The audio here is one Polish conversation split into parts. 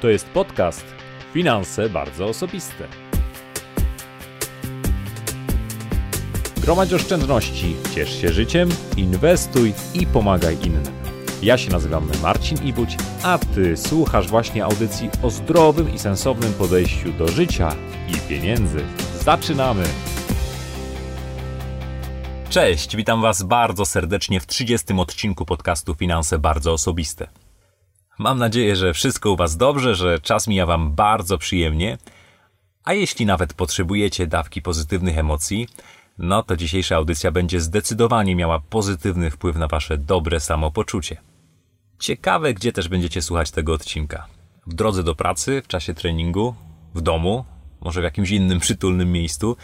To jest podcast Finanse bardzo osobiste. Gromadź oszczędności, ciesz się życiem, inwestuj i pomagaj innym. Ja się nazywam Marcin Ibuć, a Ty słuchasz właśnie audycji o zdrowym i sensownym podejściu do życia i pieniędzy. Zaczynamy! Cześć, witam Was bardzo serdecznie w 30 odcinku podcastu Finanse Bardzo Osobiste. Mam nadzieję, że wszystko u Was dobrze, że czas mija Wam bardzo przyjemnie, a jeśli nawet potrzebujecie dawki pozytywnych emocji, no to dzisiejsza audycja będzie zdecydowanie miała pozytywny wpływ na Wasze dobre samopoczucie. Ciekawe, gdzie też będziecie słuchać tego odcinka. W drodze do pracy, w czasie treningu, w domu, może w jakimś innym przytulnym miejscu.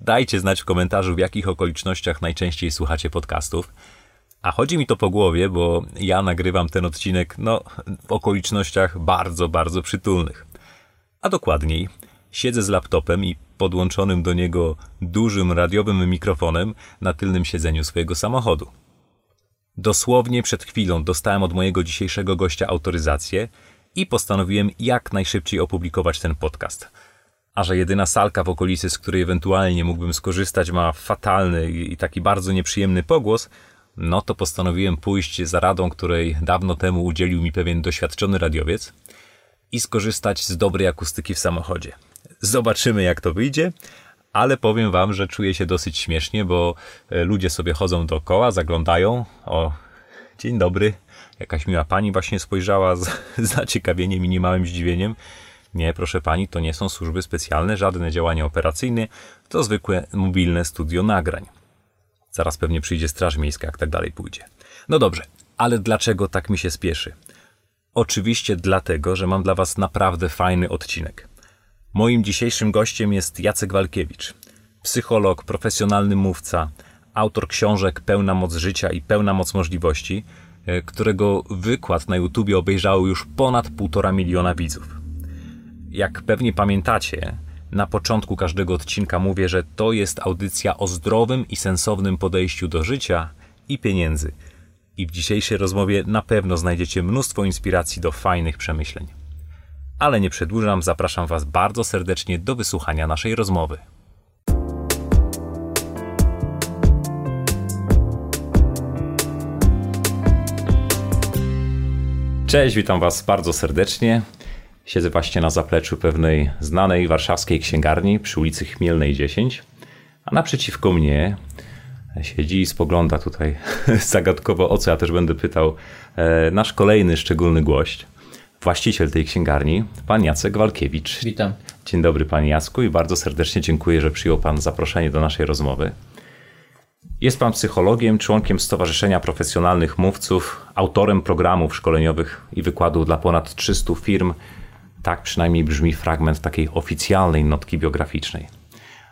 Dajcie znać w komentarzu, w jakich okolicznościach najczęściej słuchacie podcastów. A chodzi mi to po głowie, bo ja nagrywam ten odcinek, no, w okolicznościach bardzo, bardzo przytulnych. A dokładniej, siedzę z laptopem i podłączonym do niego dużym radiowym mikrofonem na tylnym siedzeniu swojego samochodu. Dosłownie przed chwilą dostałem od mojego dzisiejszego gościa autoryzację i postanowiłem jak najszybciej opublikować ten podcast. A że jedyna salka w okolicy, z której ewentualnie mógłbym skorzystać, ma fatalny i taki bardzo nieprzyjemny pogłos, no to postanowiłem pójść za radą, której dawno temu udzielił mi pewien doświadczony radiowiec i skorzystać z dobrej akustyki w samochodzie. Zobaczymy, jak to wyjdzie, ale powiem wam, że czuję się dosyć śmiesznie, bo e, ludzie sobie chodzą dookoła, zaglądają. O, dzień dobry. Jakaś miła pani właśnie spojrzała z zaciekawieniem i niemałym zdziwieniem. Nie, proszę pani, to nie są służby specjalne, żadne działania operacyjne, to zwykłe mobilne studio nagrań. Zaraz pewnie przyjdzie Straż Miejska, jak tak dalej pójdzie. No dobrze, ale dlaczego tak mi się spieszy? Oczywiście dlatego, że mam dla Was naprawdę fajny odcinek. Moim dzisiejszym gościem jest Jacek Walkiewicz, psycholog, profesjonalny mówca, autor książek Pełna moc życia i Pełna moc możliwości, e, którego wykład na YouTubie obejrzało już ponad półtora miliona widzów. Jak pewnie pamiętacie, na początku każdego odcinka mówię, że to jest audycja o zdrowym i sensownym podejściu do życia i pieniędzy. I w dzisiejszej rozmowie na pewno znajdziecie mnóstwo inspiracji do fajnych przemyśleń. Ale nie przedłużam, zapraszam Was bardzo serdecznie do wysłuchania naszej rozmowy. Cześć, witam Was bardzo serdecznie. Siedzę właśnie na zapleczu pewnej znanej warszawskiej księgarni przy ulicy Chmielnej 10, a naprzeciwko mnie siedzi i spogląda tutaj zagadkowo o co ja też będę pytał e, nasz kolejny szczególny gość właściciel tej księgarni, pan Jacek Walkiewicz. Witam. Dzień dobry panie Jacku i bardzo serdecznie dziękuję, że przyjął pan zaproszenie do naszej rozmowy. Jest pan psychologiem, członkiem Stowarzyszenia Profesjonalnych Mówców, autorem programów szkoleniowych i wykładów dla ponad 300 firm. Tak przynajmniej brzmi fragment takiej oficjalnej notki biograficznej.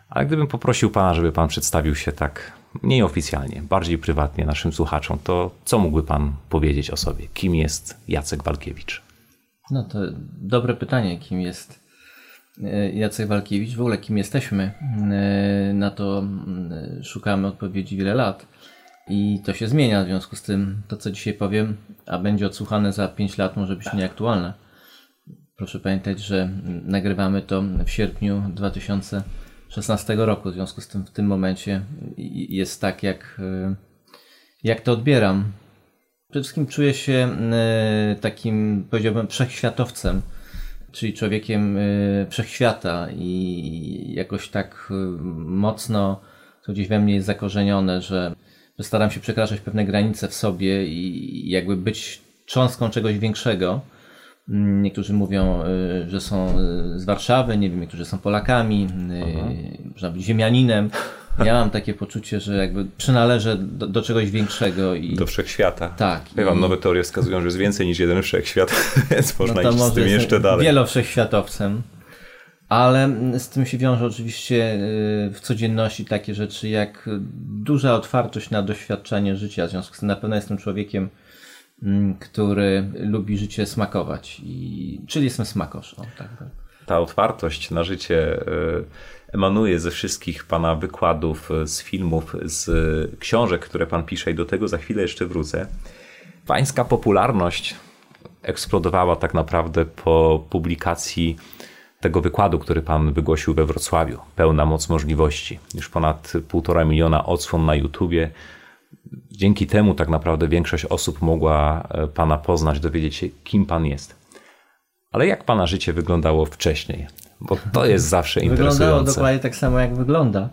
Ale gdybym poprosił pana, żeby pan przedstawił się tak mniej oficjalnie, bardziej prywatnie naszym słuchaczom, to co mógłby pan powiedzieć o sobie? Kim jest Jacek Walkiewicz? No to dobre pytanie, kim jest e, Jacek Walkiewicz, w ogóle kim jesteśmy. E, na to szukamy odpowiedzi wiele lat i to się zmienia, w związku z tym to, co dzisiaj powiem, a będzie odsłuchane za 5 lat, może być nieaktualne. Proszę pamiętać, że nagrywamy to w sierpniu 2016 roku, w związku z tym w tym momencie jest tak, jak, e, jak to odbieram. Przede wszystkim czuję się e, takim, powiedziałbym, wszechświatowcem, czyli człowiekiem e, wszechświata i jakoś tak mocno to gdzieś we mnie jest zakorzenione, że, że staram się przekraczać pewne granice w sobie i jakby być cząstką czegoś większego. Mm, niektórzy mówią, że są z Warszawy, nie wiem, niektórzy są Polakami, Aha. można być ziemianinem. Ja mam takie poczucie, że jakby przynależę do, do czegoś większego. i Do wszechświata. Tak. Ja mam nowe teorie wskazują, że jest więcej niż jeden wszechświat, więc można no iść z tym jeszcze dalej. Wielowszechświatowcem. Ale z tym się wiąże oczywiście y, w codzienności takie rzeczy jak duża otwartość na doświadczenie życia. W związku z tym na pewno jestem człowiekiem, mm, który lubi życie smakować. I, czyli jestem smakosz. tak. Ta otwartość na życie y, emanuje ze wszystkich Pana wykładów, e, z filmów, z książek, które Pan pisze i do tego za chwilę jeszcze wrócę. Pańska popularność eksplodowała tak naprawdę po publikacji tego wykładu, który pan wygłosił we Wrocławiu. Pełna moc możliwości. Już ponad półtora miliona odsłon na YouTubie. Dzięki temu tak naprawdę większość osób mogła e, pana poznać, dowiedzieć się, kim pan jest. Ale jak pana życie wyglądało wcześniej? Bo to jest zawsze interesujące. Wyglądało dokładnie tak samo, jak wygląda.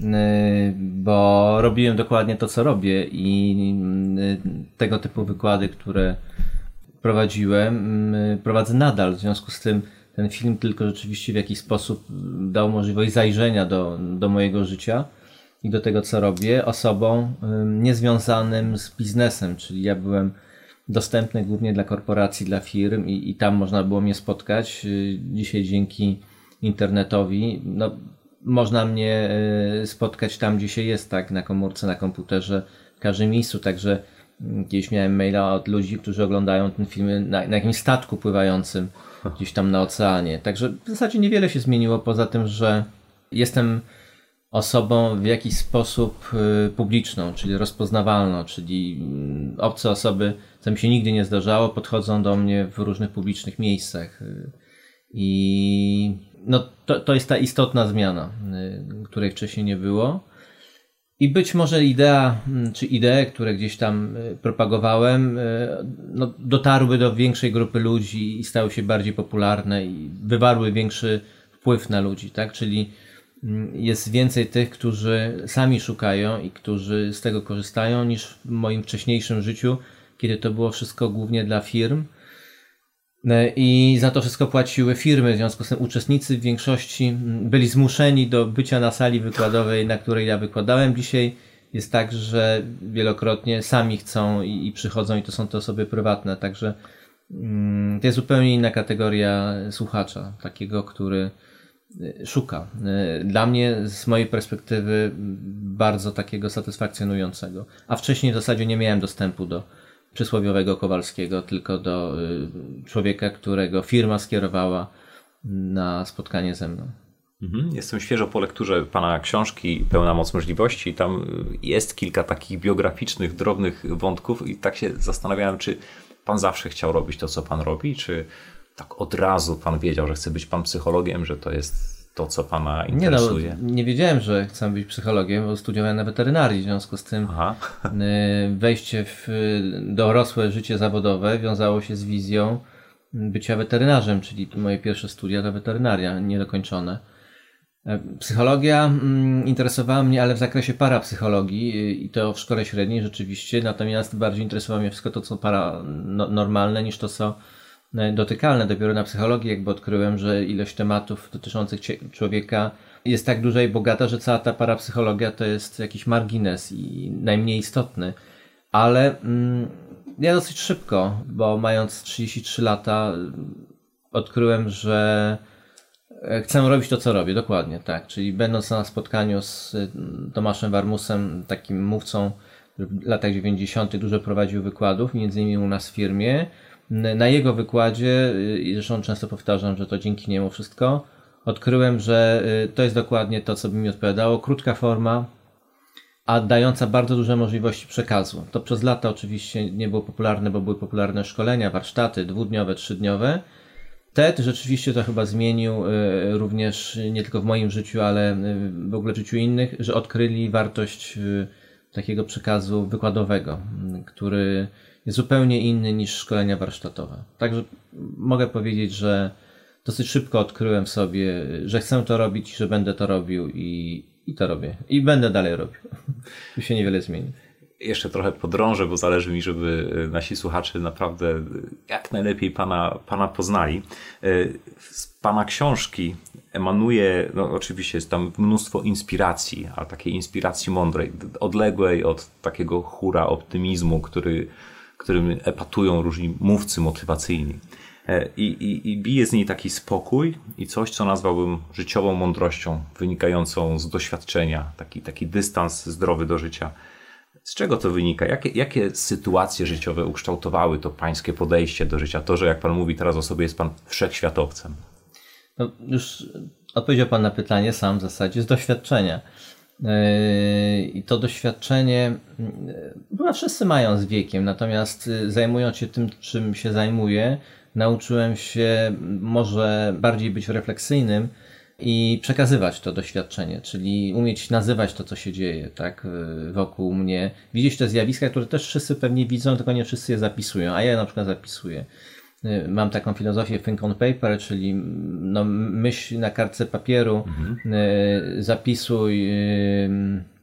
Y, bo robiłem dokładnie to, co robię i y, tego typu wykłady, które prowadziłem, y, prowadzę nadal. W związku z tym ten film tylko rzeczywiście w jakiś sposób dał możliwość zajrzenia do, do mojego życia i do tego, co robię, osobom niezwiązanym z biznesem, czyli ja byłem dostępny głównie dla korporacji, dla firm i, i tam można było mnie spotkać. Dzisiaj dzięki internetowi, no, można mnie e, spotkać tam, gdzie się jest, tak, na komórce, na komputerze, w każdym miejscu, także mm, gdzieś miałem maila od ludzi, którzy oglądają ten film na, na jakimś statku pływającym gdzieś tam na oceanie. Także w zasadzie niewiele się zmieniło, poza tym, że jestem osobą w jakiś sposób e, publiczną, czyli rozpoznawalną, czyli mm, obce osoby, co mi się nigdy nie zdarzało, podchodzą do mnie w różnych publicznych miejscach. E, I no, to, to jest ta istotna zmiana, y, której wcześniej nie było. I być może idea, mm, czy idee, które gdzieś tam y, propagowałem, y, no, dotarły do większej grupy ludzi i stały się bardziej popularne i wywarły większy wpływ na ludzi, tak? Czyli jest więcej tych, którzy sami szukają i którzy z tego korzystają, niż w moim wcześniejszym życiu, kiedy to było wszystko głównie dla firm E, I za to wszystko płaciły firmy, w związku z tym uczestnicy w większości byli zmuszeni do bycia na sali wykładowej, na której ja wykładałem. Dzisiaj jest tak, że wielokrotnie sami chcą i, przychodzą, i to są te osoby prywatne, także mm, to jest zupełnie inna kategoria słuchacza, takiego, który szuka. E, dla mnie, z mojej perspektywy, bardzo takiego satysfakcjonującego. A wcześniej w zasadzie nie miałem dostępu do przysłowiowego Kowalskiego, tylko do y, człowieka, którego firma skierowała na spotkanie ze mną. Mhm. Jestem świeżo po lekturze pana książki Pełna moc możliwości. Tam y, jest kilka takich biograficznych, drobnych wątków i tak się zastanawiałem, czy pan zawsze chciał robić to, co pan robi, czy tak od razu pan wiedział, że chce być pan psychologiem, że to jest to, co Pana interesuje? Nie, no, nie wiedziałem, że chcę być psychologiem, bo studiowałem na weterynarii, w związku z tym Aha. Y, wejście w dorosłe życie zawodowe wiązało się z wizją bycia weterynarzem, czyli moje pierwsze studia to weterynaria, niedokończone. E, psychologia mm, interesowała mnie, ale w zakresie parapsychologii y, i to w szkole średniej rzeczywiście, natomiast bardziej interesowało mnie wszystko to, co paranormalne niż to, co dotykalne. Dopiero na psychologii jakby odkryłem, że ilość tematów dotyczących człowieka jest tak duża i bogata, że cała ta parapsychologia to jest jakiś margines i najmniej istotny. Ale mm, ja dosyć szybko, bo mając 33 lata, odkryłem, że e, chcę robić to, co robię, dokładnie tak. Czyli będąc na spotkaniu z mm, Tomaszem Warmusem, takim mówcą, w latach 90. dużo prowadził wykładów, między innymi u nas w firmie, na jego wykładzie, y, i zresztą często powtarzam, że to dzięki niemu wszystko, odkryłem, że y, to jest dokładnie to, co by mi odpowiadało. Krótka forma, a dająca bardzo duże możliwości przekazu. To przez lata oczywiście nie było popularne, bo były popularne szkolenia, warsztaty dwudniowe, trzydniowe. TED rzeczywiście to chyba zmienił y, również nie tylko w moim życiu, ale w ogóle w życiu innych, że odkryli wartość takiego przekazu wykładowego, który zupełnie inny niż szkolenia warsztatowe. Także mogę powiedzieć, że dosyć szybko odkryłem sobie, że chcę to robić, że będę to robił i, i to robię. I będę dalej robił. Tu się niewiele zmieni. Jeszcze trochę podrążę, bo zależy mi, żeby nasi słuchacze naprawdę jak najlepiej pana, pana poznali. Z pana książki emanuje, no oczywiście jest tam mnóstwo inspiracji, a takiej inspiracji mądrej, odległej od takiego hura optymizmu, który którym epatują różni mówcy motywacyjni. E, I, i, I bije z niej taki spokój i coś, co nazwałbym życiową mądrością, wynikającą z doświadczenia, taki, taki dystans zdrowy do życia. Z czego to wynika? Jakie, jakie sytuacje życiowe ukształtowały to pańskie podejście do życia? To, że jak pan mówi teraz o sobie, jest pan wszechświatowcem. No, już odpowiedział pan na pytanie sam w zasadzie z doświadczenia. I to doświadczenie chyba wszyscy mają z wiekiem, natomiast zajmując się tym, czym się zajmuję, nauczyłem się może bardziej być refleksyjnym i przekazywać to doświadczenie, czyli umieć nazywać to, co się dzieje, tak, wokół mnie, widzieć te zjawiska, które też wszyscy pewnie widzą, tylko nie wszyscy je zapisują, a ja na przykład zapisuję. Mam taką filozofię think on paper, czyli no, myśl na kartce papieru, mhm. zapisuj,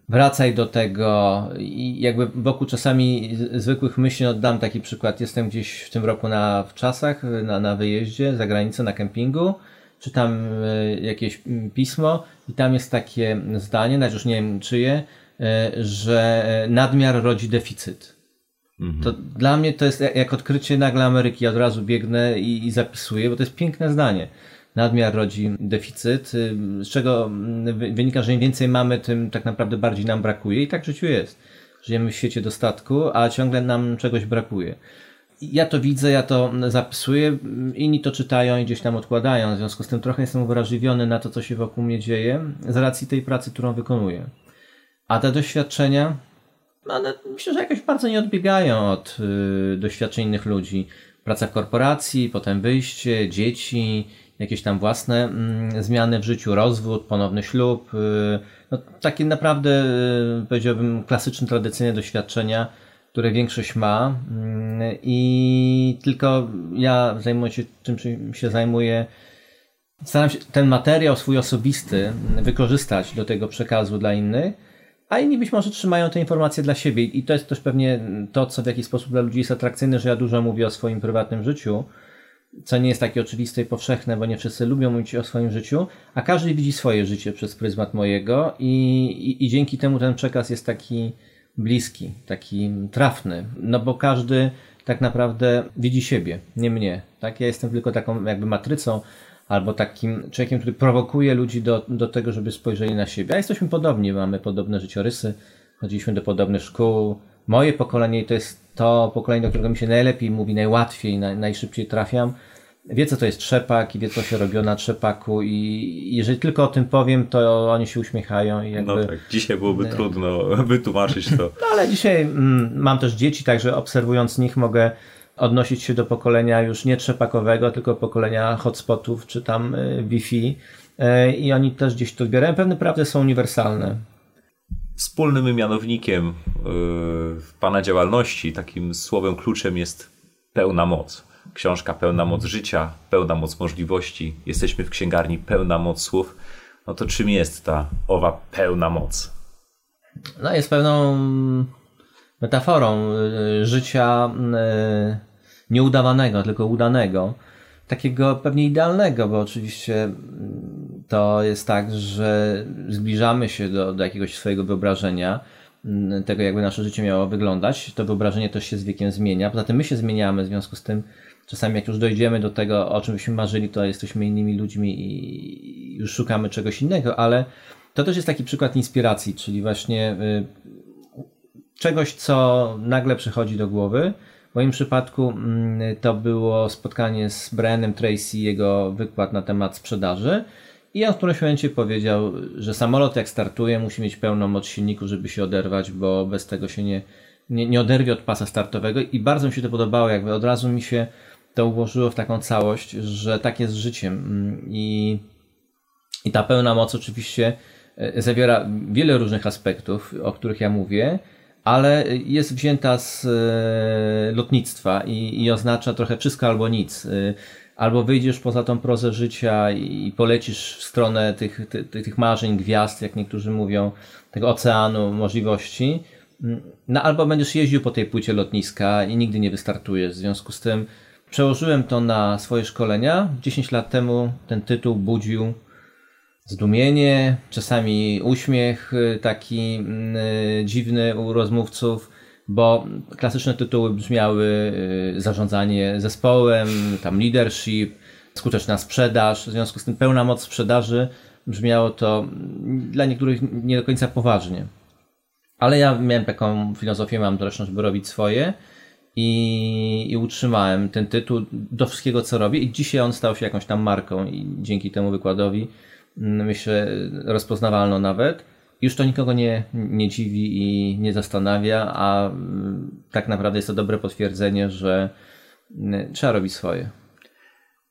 wracaj do tego i jakby wokół czasami zwykłych myśli, no dam taki przykład, jestem gdzieś w tym roku na w czasach, na, na wyjeździe za granicę, na kempingu, czytam jakieś pismo i tam jest takie zdanie, nawet już nie wiem czyje, że nadmiar rodzi deficyt. Mhm. To dla mnie to jest jak odkrycie nagle Ameryki. Ja od razu biegnę i, i zapisuję, bo to jest piękne zdanie nadmiar rodzi deficyt, y, z czego mm, wynika, że im więcej mamy, tym tak naprawdę bardziej nam brakuje i tak w życiu jest. Żyjemy w świecie dostatku, a ciągle nam czegoś brakuje. Ja to widzę, ja to zapisuję, inni to czytają i gdzieś tam odkładają, w związku z tym trochę jestem uwrażliwiony na to, co się wokół mnie dzieje, z racji tej pracy, którą wykonuję. A te doświadczenia, one myślę, że jakoś bardzo nie odbiegają od y, doświadczeń innych ludzi. Praca w korporacji, potem wyjście, dzieci, jakieś tam własne mm, zmiany w życiu, rozwód, ponowny ślub. Y, no, takie naprawdę, y, powiedziałbym, klasyczne, tradycyjne doświadczenia, które większość ma. Mm, I tylko ja zajmuję się czym się zajmuję. Staram się ten materiał swój osobisty wykorzystać do tego przekazu dla innych, a inni być może trzymają te informacje dla siebie. I to jest też pewnie to, co w jakiś sposób dla ludzi jest atrakcyjne, że ja dużo mówię o swoim prywatnym życiu co nie jest takie oczywiste i powszechne, bo nie wszyscy lubią mówić o swoim życiu, a każdy widzi swoje życie przez pryzmat mojego i, i, i dzięki temu ten przekaz jest taki bliski, taki trafny, no bo każdy tak naprawdę widzi siebie, nie mnie. Tak? Ja jestem tylko taką jakby matrycą albo takim człowiekiem, który prowokuje ludzi do, do tego, żeby spojrzeli na siebie. A jesteśmy podobni, mamy podobne życiorysy, chodziliśmy do podobnych szkół. Moje pokolenie to jest to pokolenie, do którego mi się najlepiej mówi, najłatwiej, naj, najszybciej trafiam, wie co to jest trzepak i wie co się robiło na trzepaku i jeżeli tylko o tym powiem, to oni się uśmiechają. I jakby... No tak, dzisiaj byłoby trudno wytłumaczyć to. No ale dzisiaj mm, mam też dzieci, także obserwując nich mogę odnosić się do pokolenia już nie trzepakowego, tylko pokolenia hotspotów czy tam y, Wi-Fi y, i oni też gdzieś to odbierają. Pewne prawdy są uniwersalne wspólnym mianownikiem y, w Pana działalności, takim słowem kluczem jest pełna moc. Książka pełna moc życia, pełna moc możliwości. Jesteśmy w księgarni pełna moc słów. No to czym jest ta owa pełna moc? No jest pewną metaforą życia nieudawanego, tylko udanego. Takiego pewnie idealnego, bo oczywiście to jest tak, że zbliżamy się do, do jakiegoś swojego wyobrażenia, mm, tego jakby nasze życie miało wyglądać. To wyobrażenie też się z wiekiem zmienia. Poza tym my się zmieniamy, w związku z tym czasami jak już dojdziemy do tego, o czym byśmy marzyli, to jesteśmy innymi ludźmi i już szukamy czegoś innego, ale to też jest taki przykład inspiracji, czyli właśnie y, czegoś, co nagle przychodzi do głowy. W moim przypadku mm, to było spotkanie z Brianem Tracy, jego wykład na temat sprzedaży. I on w którymś momencie powiedział, że samolot jak startuje musi mieć pełną moc silników, żeby się oderwać, bo bez tego się nie, nie, nie oderwie od pasa startowego. I bardzo mi się to podobało, jakby od razu mi się to ułożyło w taką całość, że tak jest z życiem. Mm, i, i ta pełna moc oczywiście e, zawiera wiele różnych aspektów, o których ja mówię, ale jest wzięta z e, lotnictwa i, i oznacza trochę wszystko albo nic. E, albo wyjdziesz poza tą prozę życia i polecisz w stronę tych, tych, tych marzeń, gwiazd, jak niektórzy mówią, tego oceanu możliwości, no albo będziesz jeździł po tej płycie lotniska i nigdy nie wystartujesz. W związku z tym przełożyłem to na swoje szkolenia. 10 lat temu ten tytuł budził zdumienie, czasami uśmiech y, taki yy, dziwny u rozmówców bo klasyczne tytuły brzmiały y, zarządzanie zespołem, tam leadership, skuteczna sprzedaż, w związku z tym pełna moc sprzedaży brzmiało to dla niektórych nie do końca poważnie. Ale ja miałem taką filozofię, mam zresztą, żeby robić swoje i, i utrzymałem ten tytuł do wszystkiego, co robię i dzisiaj on stał się jakąś tam marką i dzięki temu wykładowi mm, myślę rozpoznawalną nawet. już to nikogo nie, nie dziwi i nie zastanawia, a mm, tak naprawdę jest to dobre potwierdzenie, że mm, trzeba robić swoje.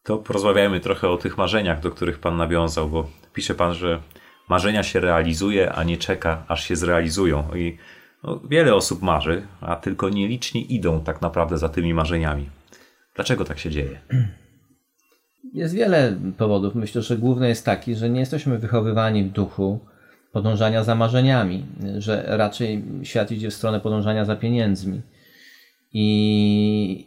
To porozmawiajmy trochę o tych marzeniach, do których Pan nawiązał, bo pisze Pan, że marzenia się realizuje, a nie czeka, aż się zrealizują. I no, wiele osób marzy, a tylko nieliczni idą tak naprawdę za tymi marzeniami. Dlaczego tak się dzieje? Jest wiele powodów. Myślę, że główny jest taki, że nie jesteśmy wychowywani w duchu podążania za marzeniami, że raczej świat idzie w stronę podążania za pieniędzmi. I,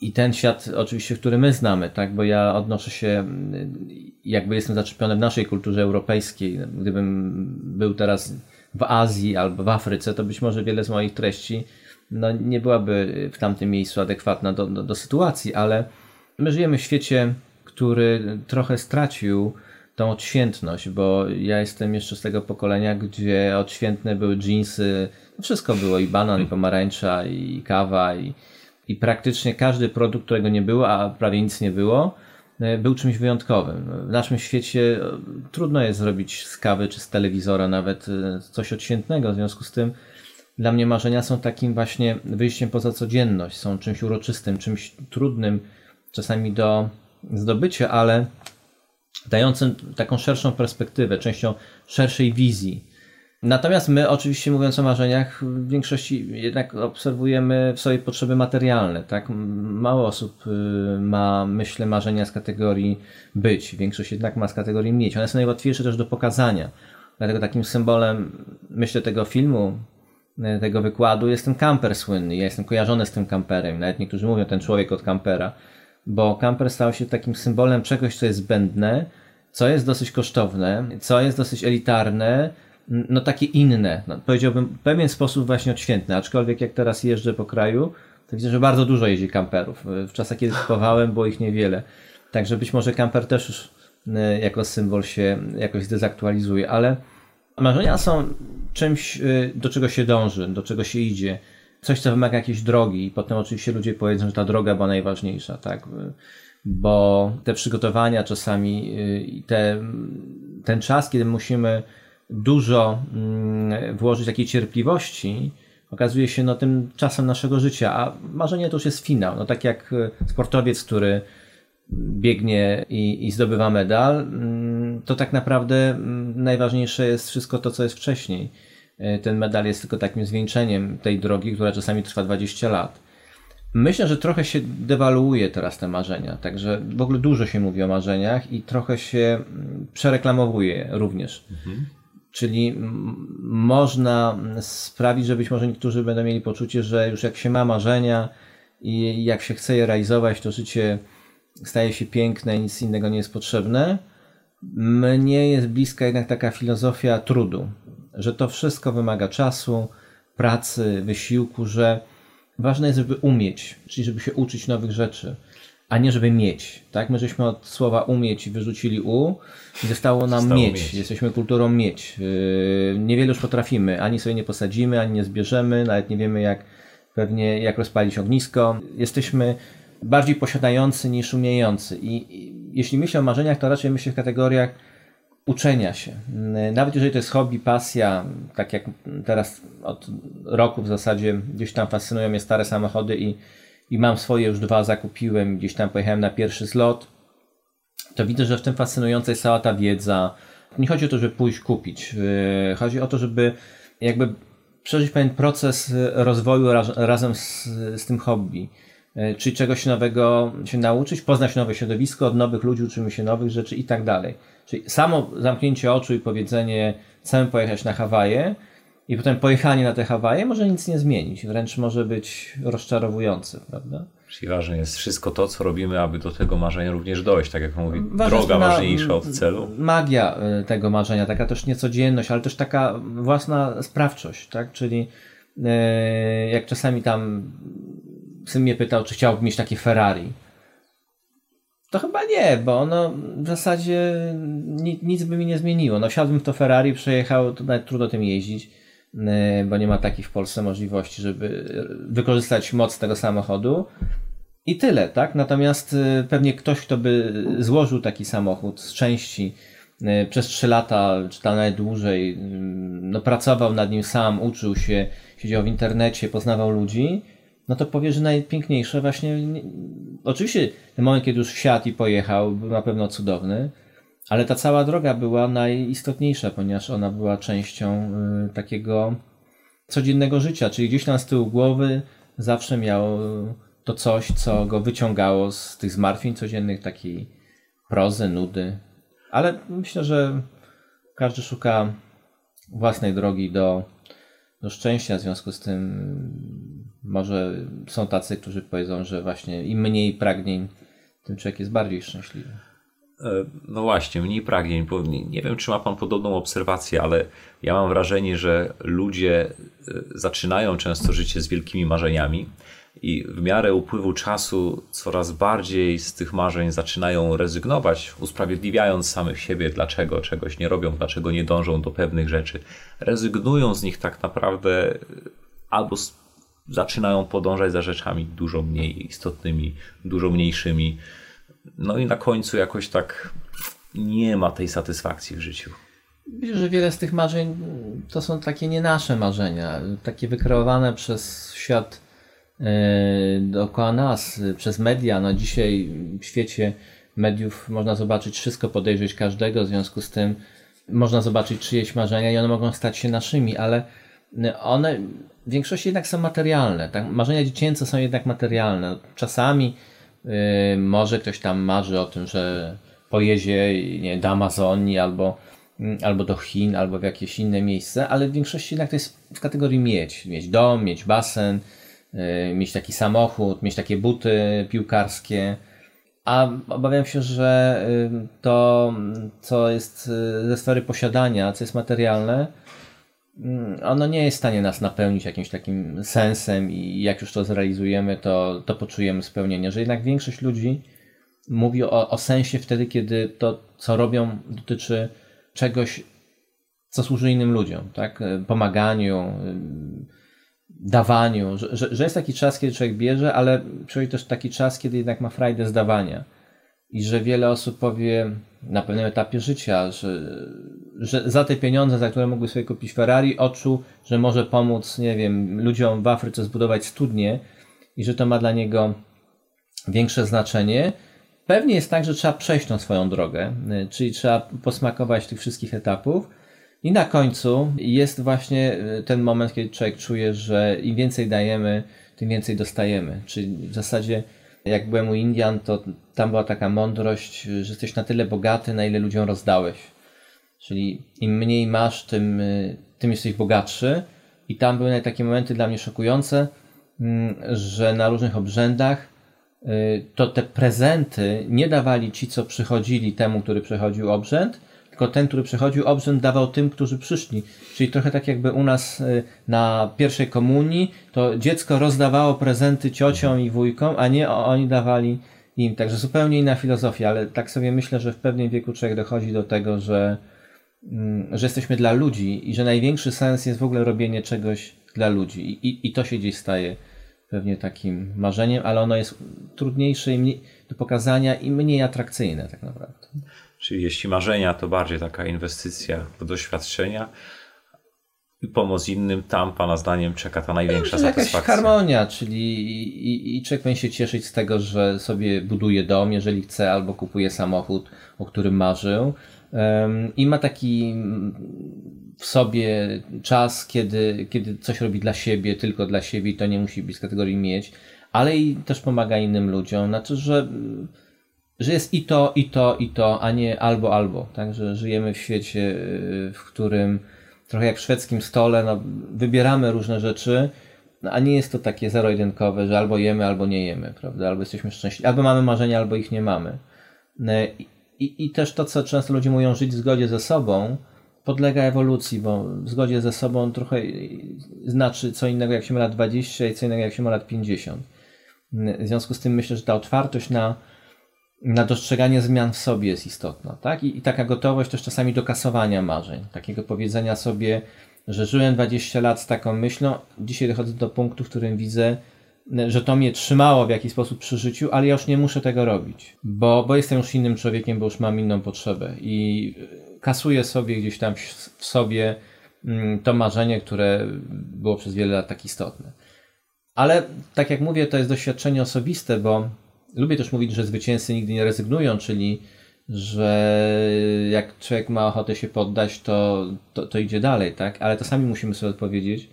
i ten świat, oczywiście, który my znamy, tak, bo ja odnoszę się, jakby jestem zaczepiony w naszej kulturze europejskiej. Gdybym był teraz w Azji albo w Afryce, to być może wiele z moich treści no, nie byłaby w tamtym miejscu adekwatna do, do, do sytuacji, ale my żyjemy w świecie, który trochę stracił tą odświętność, bo ja jestem jeszcze z tego pokolenia, gdzie odświętne były jeansy, wszystko było i banan, i pomarańcza, i kawa, i, i praktycznie każdy produkt, którego nie było, a prawie nic nie było, e, był czymś wyjątkowym. W naszym świecie e, trudno jest zrobić z kawy czy z telewizora nawet e, coś odświętnego, w związku z tym dla mnie marzenia są takim właśnie wyjściem poza codzienność, są czymś uroczystym, czymś trudnym czasami do zdobycia, ale dającym taką szerszą perspektywę, częścią szerszej wizji. Natomiast my, oczywiście mówiąc o marzeniach, w większości jednak obserwujemy w sobie potrzeby materialne. Tak? Mało osób y, ma, myślę, marzenia z kategorii być. Większość jednak ma z kategorii mieć. One są najłatwiejsze też do pokazania. Dlatego takim symbolem, myślę, tego filmu, y, tego wykładu jest ten kamper słynny. Ja jestem kojarzony z tym kamperem. Nawet niektórzy mówią ten człowiek od kampera bo kamper stał się takim symbolem czegoś, co jest zbędne, co jest dosyć kosztowne, co jest dosyć elitarne, no takie inne. No, powiedziałbym w pewien sposób właśnie odświętne, aczkolwiek jak teraz jeżdżę po kraju, to widzę, że bardzo dużo jeździ kamperów. W czasach, kiedy kupowałem, było ich niewiele. Także być może kamper też już e, jako symbol się jakoś zdezaktualizuje, ale marzenia są czymś, e, do czego się dąży, do czego się idzie coś, co wymaga jakiejś drogi i potem oczywiście ludzie powiedzą, że ta droga była najważniejsza, tak? Bo te przygotowania czasami y, i te, ten czas, kiedy musimy dużo mm, włożyć takiej cierpliwości, okazuje się no, tym czasem naszego życia, a marzenie to już jest finał. No, tak jak y, sportowiec, który biegnie i, i zdobywa medal, mm, to tak naprawdę mm, najważniejsze jest wszystko to, co jest wcześniej. E, ten medal jest tylko takim zwieńczeniem tej drogi, która czasami trwa 20 lat. Myślę, że trochę się dewaluuje teraz te marzenia, także w ogóle dużo się mówi o marzeniach i trochę się mm, przereklamowuje również. Mhm. Czyli można sprawić, że być może niektórzy będą mieli poczucie, że już jak się ma marzenia i jak się chce je realizować, to życie staje się piękne i nic innego nie jest potrzebne. Mnie jest bliska jednak taka filozofia trudu, że to wszystko wymaga czasu, pracy, wysiłku, że ważne jest, żeby umieć, czyli żeby się uczyć nowych rzeczy, a nie żeby mieć. Tak? My żeśmy od słowa umieć wyrzucili u i zostało nam Zostało mieć. mieć. Jesteśmy kulturą mieć. Yy, niewiele już potrafimy. Ani sobie nie posadzimy, ani nie zbierzemy, nawet nie wiemy jak pewnie jak rozpalić ognisko. Jesteśmy bardziej posiadający niż umiejący. I jeśli myślę o marzeniach, to raczej myślę w kategoriach uczenia się. Nawet jeżeli to jest hobby, pasja, tak jak teraz od roku w zasadzie gdzieś tam fascynują mnie stare samochody i, i mam swoje już dwa, zakupiłem, gdzieś tam pojechałem na pierwszy zlot, to widzę, że w tym fascynująca jest cała ta wiedza. Nie chodzi o to, żeby pójść kupić. Yy, chodzi o to, żeby jakby przeżyć pewien proces rozwoju raz, razem z, z tym hobby. Yy, czyli czegoś nowego się nauczyć, poznać nowe środowisko, od nowych ludzi uczymy się nowych rzeczy i tak dalej. Czyli samo zamknięcie oczu i powiedzenie, chcę pojechać na Hawaje i potem pojechanie na te Hawaje może nic nie zmienić, wręcz może być rozczarowujące, prawda? Czyli ważne jest wszystko to, co robimy, aby do tego marzenia również dojść, tak jak mówi, Ważna droga ważniejsza od celu. Magia y, tego marzenia, taka też niecodzienność, ale też taka własna sprawczość, tak? Czyli yy, jak czasami tam syn mnie pytał, czy chciałbym mieć takie Ferrari, to chyba nie, bo ono w zasadzie nic by mi nie zmieniło. No wsiadłbym w to Ferrari, przejechał, to nawet trudno tym jeździć, y, bo nie ma takich w Polsce możliwości, żeby wykorzystać moc tego samochodu. I tyle, tak? Natomiast y, pewnie ktoś, kto by złożył taki samochód z części e, przez 3 lata, czy tam nawet dłużej, no, pracował nad nim sam, uczył się, siedział w internecie, poznawał ludzi, no to powie, że najpiękniejsze właśnie, oczywiście ten moment, kiedy już wsiadł i pojechał, był na pewno cudowny, ale ta cała droga była najistotniejsza, ponieważ ona była częścią y, takiego codziennego życia, czyli gdzieś tam z tyłu głowy zawsze miał to coś, co go wyciągało z tych zmartwień codziennych, takiej prozy, nudy. Ale myślę, że każdy szuka własnej drogi do, do szczęścia, w związku z tym może są tacy, którzy powiedzą, że właśnie im mniej pragnień, tym człowiek jest bardziej szczęśliwy. E, no właśnie, mniej pragnień. Nie wiem, czy ma Pan podobną obserwację, ale ja mam wrażenie, że ludzie e, zaczynają często życie z wielkimi marzeniami i w miarę upływu czasu coraz bardziej z tych marzeń zaczynają rezygnować, usprawiedliwiając samych siebie, dlaczego czegoś nie robią, dlaczego nie dążą do pewnych rzeczy. Rezygnują z nich tak naprawdę e, albo zaczynają podążać za rzeczami dużo mniej istotnymi, dużo mniejszymi no i na końcu jakoś tak nie ma tej satysfakcji w życiu. Myślę, że wiele z tych marzeń to są takie nie nasze marzenia, takie wykreowane przez świat yy, dookoła nas, przez media. No dzisiaj w świecie mediów można zobaczyć wszystko, podejrzeć każdego, w związku z tym można zobaczyć czyjeś marzenia i one mogą stać się naszymi, ale one w większości jednak są materialne. Tak? Marzenia dziecięce są jednak materialne. Czasami Y, może ktoś tam marzy o tym, że pojedzie nie, do Amazonii albo, mm, albo do Chin, albo w jakieś inne miejsce, ale w większości jednak to jest w kategorii mieć. Mieć dom, mieć basen, y, mieć taki samochód, mieć takie buty piłkarskie. A obawiam się, że y, to, co jest ze sfery posiadania, co jest materialne, ono nie jest w stanie nas napełnić jakimś takim sensem i jak już to zrealizujemy, to, to poczujemy spełnienie. Że jednak większość ludzi mówi o, o sensie wtedy, kiedy to, co robią, dotyczy czegoś, co służy innym ludziom, tak? Pomaganiu, dawaniu, że, że, że jest taki czas, kiedy człowiek bierze, ale przychodzi też taki czas, kiedy jednak ma frajdę z dawania. I że wiele osób powie na pewnym etapie życia, że że za te pieniądze, za które mógłby sobie kupić Ferrari, odczuł, że może pomóc, nie wiem, ludziom w Afryce zbudować studnie i że to ma dla niego większe znaczenie. Pewnie jest tak, że trzeba przejść tą swoją drogę, y, czyli trzeba posmakować tych wszystkich etapów. I na końcu jest właśnie y, ten moment, kiedy człowiek czuje, że im więcej dajemy, tym więcej dostajemy. Czyli w zasadzie, jak byłem u Indian, to tam była taka mądrość, że jesteś na tyle bogaty, na ile ludziom rozdałeś. Czyli im mniej masz, tym, y, tym jesteś bogatszy. I tam były takie momenty dla mnie szokujące, mm, że na różnych obrzędach y, to te prezenty nie dawali ci, co przychodzili temu, który przechodził obrzęd, tylko ten, który przechodził obrzęd, dawał tym, którzy przyszli. Czyli trochę tak jakby u nas y, na pierwszej komunii, to dziecko rozdawało prezenty ciociom i wujkom, a nie oni dawali im. Także zupełnie inna filozofia, ale tak sobie myślę, że w pewnym wieku człowiek dochodzi do tego, że że jesteśmy dla ludzi i że największy sens jest w ogóle robienie czegoś dla ludzi. I, i, i to się gdzieś staje pewnie takim marzeniem, ale ono jest trudniejsze i mniej, do pokazania i mniej atrakcyjne tak naprawdę. Czyli jeśli marzenia to bardziej taka inwestycja do doświadczenia i pomoc innym, tam Pana zdaniem czeka ta największa no, satysfakcja. Jakaś harmonia, czyli i, i człowiek powinien się cieszyć z tego, że sobie buduje dom, jeżeli chce, albo kupuje samochód, o którym marzył i ma taki w sobie czas, kiedy, kiedy coś robi dla siebie, tylko dla siebie i to nie musi być z kategorii mieć, ale i też pomaga innym ludziom. Znaczy, że, że jest i to, i to, i to, a nie albo, albo. Także żyjemy w świecie, y, w którym trochę jak w szwedzkim stole, no, wybieramy różne rzeczy, no, a nie jest to takie zero-jedynkowe, że albo jemy, albo nie jemy, prawda? Albo jesteśmy szczęśliwi, albo mamy marzenia, albo ich nie mamy. I, I też to, co często ludzie mówią, żyć w zgodzie ze sobą, podlega ewolucji, bo w zgodzie ze sobą trochę znaczy co innego jak się ma lat 20 i co innego jak się ma lat 50. W związku z tym myślę, że ta otwartość na, na dostrzeganie zmian w sobie jest istotna. Tak? I, I taka gotowość też czasami do kasowania marzeń, takiego powiedzenia sobie, że żyłem 20 lat z taką myślą, dzisiaj dochodzę do punktu, w którym widzę, że to mnie trzymało w jakiś sposób przy życiu, ale ja już nie muszę tego robić, bo, bo jestem już innym człowiekiem, bo już mam inną potrzebę i kasuje sobie gdzieś tam w sobie mm, to marzenie, które było przez wiele lat tak istotne. Ale tak jak mówię, to jest doświadczenie osobiste, bo lubię też mówić, że zwycięzcy nigdy nie rezygnują, czyli że jak człowiek ma ochotę się poddać, to, to, to idzie dalej, tak? Ale to sami musimy sobie odpowiedzieć,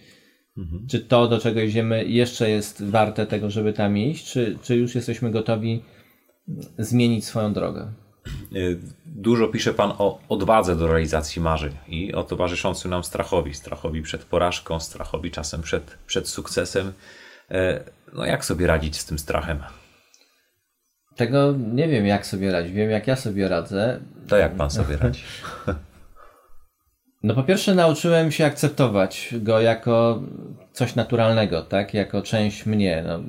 mhm. czy to, do czego idziemy, jeszcze jest warte tego, żeby tam iść, czy, czy już jesteśmy gotowi zmienić swoją drogę. Y, dużo pisze Pan o odwadze do realizacji marzeń i o towarzyszącym nam strachowi. Strachowi przed porażką, strachowi czasem przed, przed sukcesem. E, no jak sobie radzić z tym strachem? Tego nie wiem, jak sobie radzić. Wiem, jak ja sobie radzę. To jak Pan sobie radzi? No po pierwsze nauczyłem się akceptować go jako coś naturalnego, tak? Jako część mnie. No,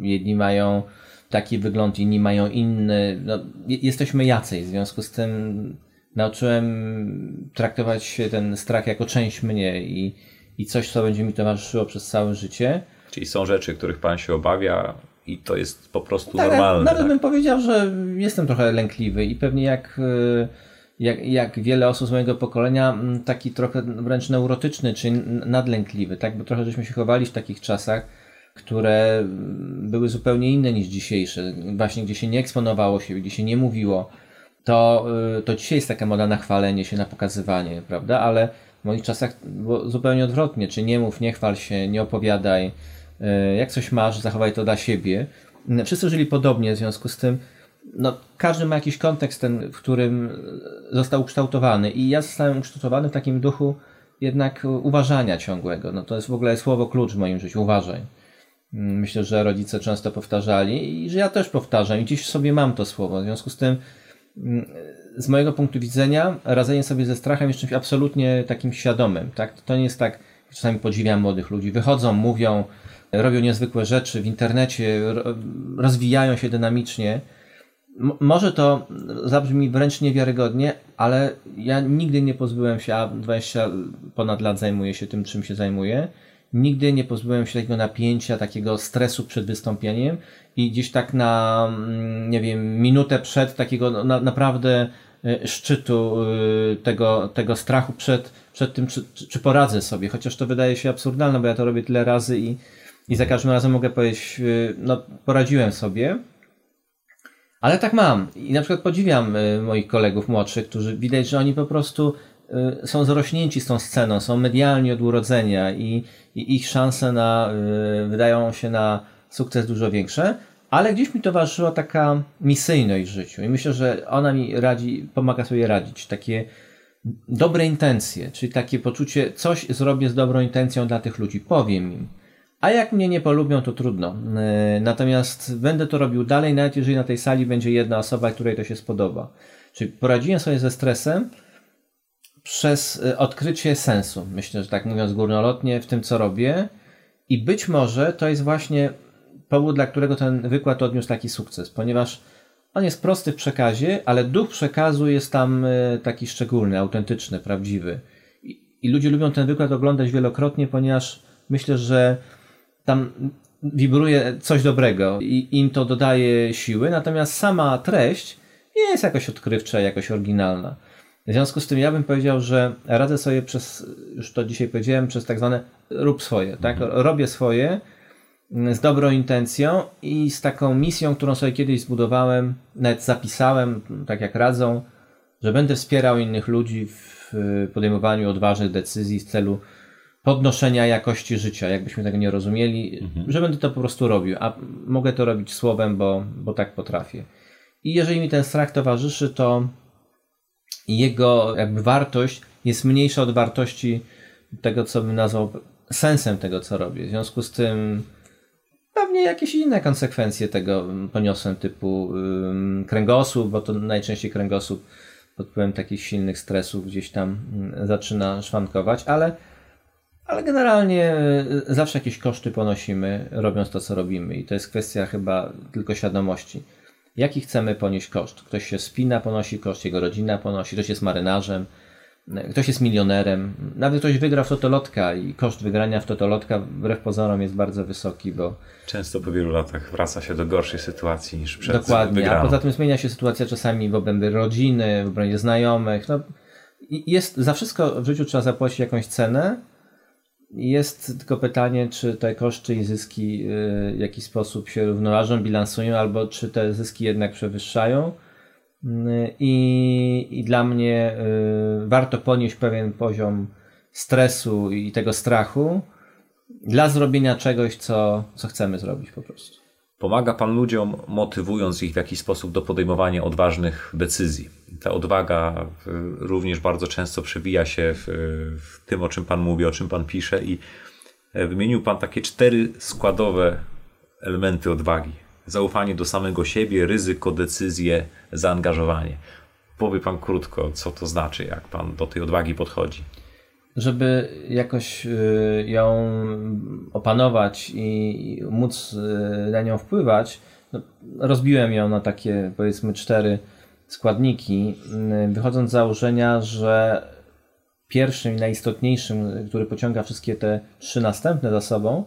jedni mają taki wygląd, inni mają inny. No, jesteśmy jacej, w związku z tym nauczyłem traktować ten strach jako część mnie i, i coś, co będzie mi towarzyszyło przez całe życie. Czyli są rzeczy, których Pan się obawia i to jest po prostu tak, normalne. Nawet tak? bym powiedział, że jestem trochę lękliwy i pewnie jak, jak, jak wiele osób z mojego pokolenia, taki trochę wręcz neurotyczny czy nadlękliwy, tak? Bo trochę żeśmy się chowali w takich czasach, które były zupełnie inne niż dzisiejsze, właśnie gdzie się nie eksponowało się, gdzie się nie mówiło, to, y, to dzisiaj jest taka moda na chwalenie się, na pokazywanie, prawda? Ale w moich czasach było zupełnie odwrotnie, czy nie mów, nie chwal się, nie opowiadaj, y, jak coś masz, zachowaj to dla siebie. Wszyscy żyli podobnie, w związku z tym no, każdy ma jakiś kontekst, ten, w którym został ukształtowany i ja zostałem ukształtowany w takim duchu jednak uważania ciągłego. No, to jest w ogóle słowo klucz w moim życiu, uważaj. Myślę, że rodzice często powtarzali i że ja też powtarzam i dziś sobie mam to słowo. W związku z tym, mm, z mojego punktu widzenia, radzenie sobie ze strachem jest czymś absolutnie takim świadomym. Tak? To nie jest tak, czasami podziwiam młodych ludzi. Wychodzą, mówią, robią niezwykłe rzeczy w internecie, rozwijają się dynamicznie. Może to zabrzmi wręcz niewiarygodnie, ale ja nigdy nie pozbyłem się, a 20 ponad lat zajmuję się tym, czym się zajmuję. Nigdy nie pozbyłem się takiego napięcia, takiego stresu przed wystąpieniem i gdzieś tak na, mm, nie wiem, minutę przed takiego no, na, naprawdę e, szczytu e, tego, tego strachu przed, przed tym, czy, czy poradzę sobie, chociaż to wydaje się absurdalne, bo ja to robię tyle razy i, i za każdym razem mogę powiedzieć, e, no poradziłem sobie, ale tak mam. I na przykład podziwiam moich kolegów młodszych, którzy widać, że oni po prostu Y, są zrośnięci z tą sceną, są medialni od urodzenia i, i ich szanse na, y, wydają się na sukces dużo większe, ale gdzieś mi towarzyszyła taka misyjność w życiu i myślę, że ona mi radzi, pomaga sobie radzić. Takie dobre intencje, czyli takie poczucie, coś zrobię z dobrą intencją dla tych ludzi, powiem im. A jak mnie nie polubią, to trudno. Y, natomiast będę to robił dalej, nawet jeżeli na tej sali będzie jedna osoba, której to się spodoba. Czyli poradziłem sobie ze stresem, przez y, odkrycie sensu, myślę, że tak mówiąc górnolotnie, w tym co robię. I być może to jest właśnie powód, dla którego ten wykład odniósł taki sukces, ponieważ on jest prosty w przekazie, ale duch przekazu jest tam y, taki szczególny, autentyczny, prawdziwy. I ludzie lubią ten wykład oglądać wielokrotnie, ponieważ myślę, że tam wibruje coś dobrego i im to dodaje siły, natomiast sama treść nie jest jakoś odkrywcza, jakoś oryginalna. W związku z tym ja bym powiedział, że radzę sobie przez, już to dzisiaj powiedziałem, przez tak zwane rób swoje, tak? Mhm. Robię swoje z dobrą intencją i z taką misją, którą sobie kiedyś zbudowałem, nawet zapisałem, tak jak radzą, że będę wspierał innych ludzi w podejmowaniu odważnych decyzji w celu podnoszenia jakości życia, jakbyśmy tego nie rozumieli, mhm. że będę to po prostu robił, a mogę to robić słowem, bo, bo tak potrafię. I jeżeli mi ten strach towarzyszy, to jego jakby wartość jest mniejsza od wartości tego, co bym nazwał sensem tego, co robię. W związku z tym pewnie jakieś inne konsekwencje tego poniosłem, typu kręgosłup, bo to najczęściej kręgosłup pod wpływem takich silnych stresów gdzieś tam y, zaczyna szwankować, ale, ale generalnie y, zawsze jakieś koszty ponosimy, robiąc to, co robimy i to jest kwestia chyba tylko świadomości jaki chcemy ponieść koszt. Ktoś się spina, ponosi koszt, jego rodzina ponosi, ktoś jest marynarzem, ktoś jest milionerem, nawet ktoś wygra w totolotka i koszt wygrania w totolotka wbrew pozorom jest bardzo wysoki, bo... Często po wielu latach wraca się do gorszej sytuacji niż przed Dokładnie, wygraną. a poza tym zmienia się sytuacja czasami w obrębie rodziny, w obrębie znajomych, no jest, za wszystko w życiu trzeba zapłacić jakąś cenę. Jest tylko pytanie, czy te koszty i zyski w jakiś sposób się równoważą, bilansują, albo czy te zyski jednak przewyższają. I, i dla mnie warto ponieść pewien poziom stresu i tego strachu dla zrobienia czegoś, co, co chcemy zrobić po prostu. Pomaga Pan ludziom, motywując ich w jakiś sposób do podejmowania odważnych decyzji. Ta odwaga również bardzo często przewija się w, w tym, o czym Pan mówi, o czym Pan pisze, i e, wymienił Pan takie cztery składowe elementy odwagi: zaufanie do samego siebie, ryzyko, decyzje, zaangażowanie. Powie Pan krótko, co to znaczy, jak Pan do tej odwagi podchodzi żeby jakoś y, ją opanować i móc y, na nią wpływać, no, rozbiłem ją na takie powiedzmy cztery składniki, y, wychodząc z założenia, że pierwszym i najistotniejszym, który pociąga wszystkie te trzy następne za sobą,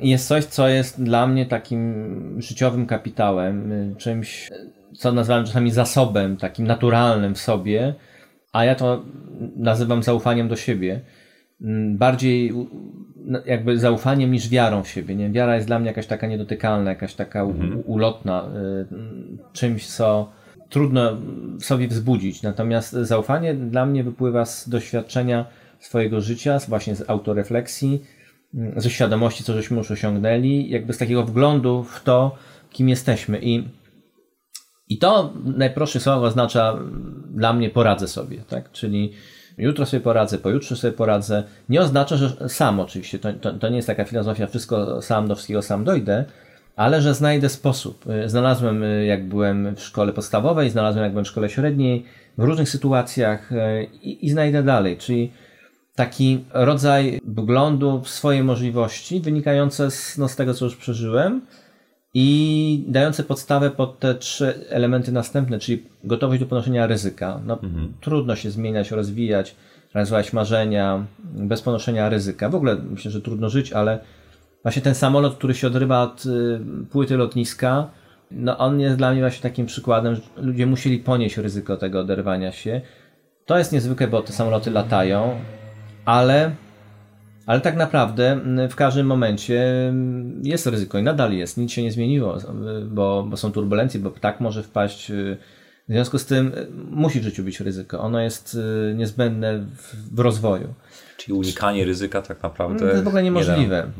jest coś, co jest dla mnie takim życiowym kapitałem, czymś, co nazywam czasami zasobem, takim naturalnym w sobie, a ja to nazywam zaufaniem do siebie. Mm, bardziej jakby zaufaniem niż wiarą w siebie. Nie? Wiara jest dla mnie jakaś taka niedotykalna, jakaś taka mhm. ulotna, y, czymś, co trudno sobie wzbudzić. Natomiast zaufanie dla mnie wypływa z doświadczenia swojego życia, właśnie z autorefleksji, mm, ze świadomości, co żeśmy już osiągnęli, jakby z takiego wglądu w to, kim jesteśmy. I i to najprostsze słowo oznacza dla mnie poradzę sobie, tak? Czyli jutro sobie poradzę, pojutrze sobie poradzę. Nie oznacza, że sam oczywiście, to, to, to nie jest taka filozofia, wszystko sam do wszystkiego sam dojdę, ale że znajdę sposób. Znalazłem, jak byłem w szkole podstawowej, znalazłem, jak byłem w szkole średniej, w różnych sytuacjach i, i znajdę dalej. Czyli taki rodzaj wglądu w swoje możliwości, wynikające z, no, z tego, co już przeżyłem, i dające podstawę pod te trzy elementy następne, czyli gotowość do ponoszenia ryzyka. No, mhm. Trudno się zmieniać, rozwijać, realizować marzenia bez ponoszenia ryzyka. W ogóle myślę, że trudno żyć, ale właśnie ten samolot, który się odrywa od y, płyty lotniska, no on jest dla mnie właśnie takim przykładem, że ludzie musieli ponieść ryzyko tego oderwania się. To jest niezwykłe, bo te samoloty latają, ale ale tak naprawdę mm, w każdym momencie mm, jest ryzyko i nadal jest. Nic się nie zmieniło, bo, bo są turbulencje, bo ptak może wpaść. Y, w związku z tym y, musi w życiu być ryzyko. Ono jest niezbędne w, w rozwoju. Czyli unikanie ryzyka tak naprawdę. To jest w ogóle niemożliwe.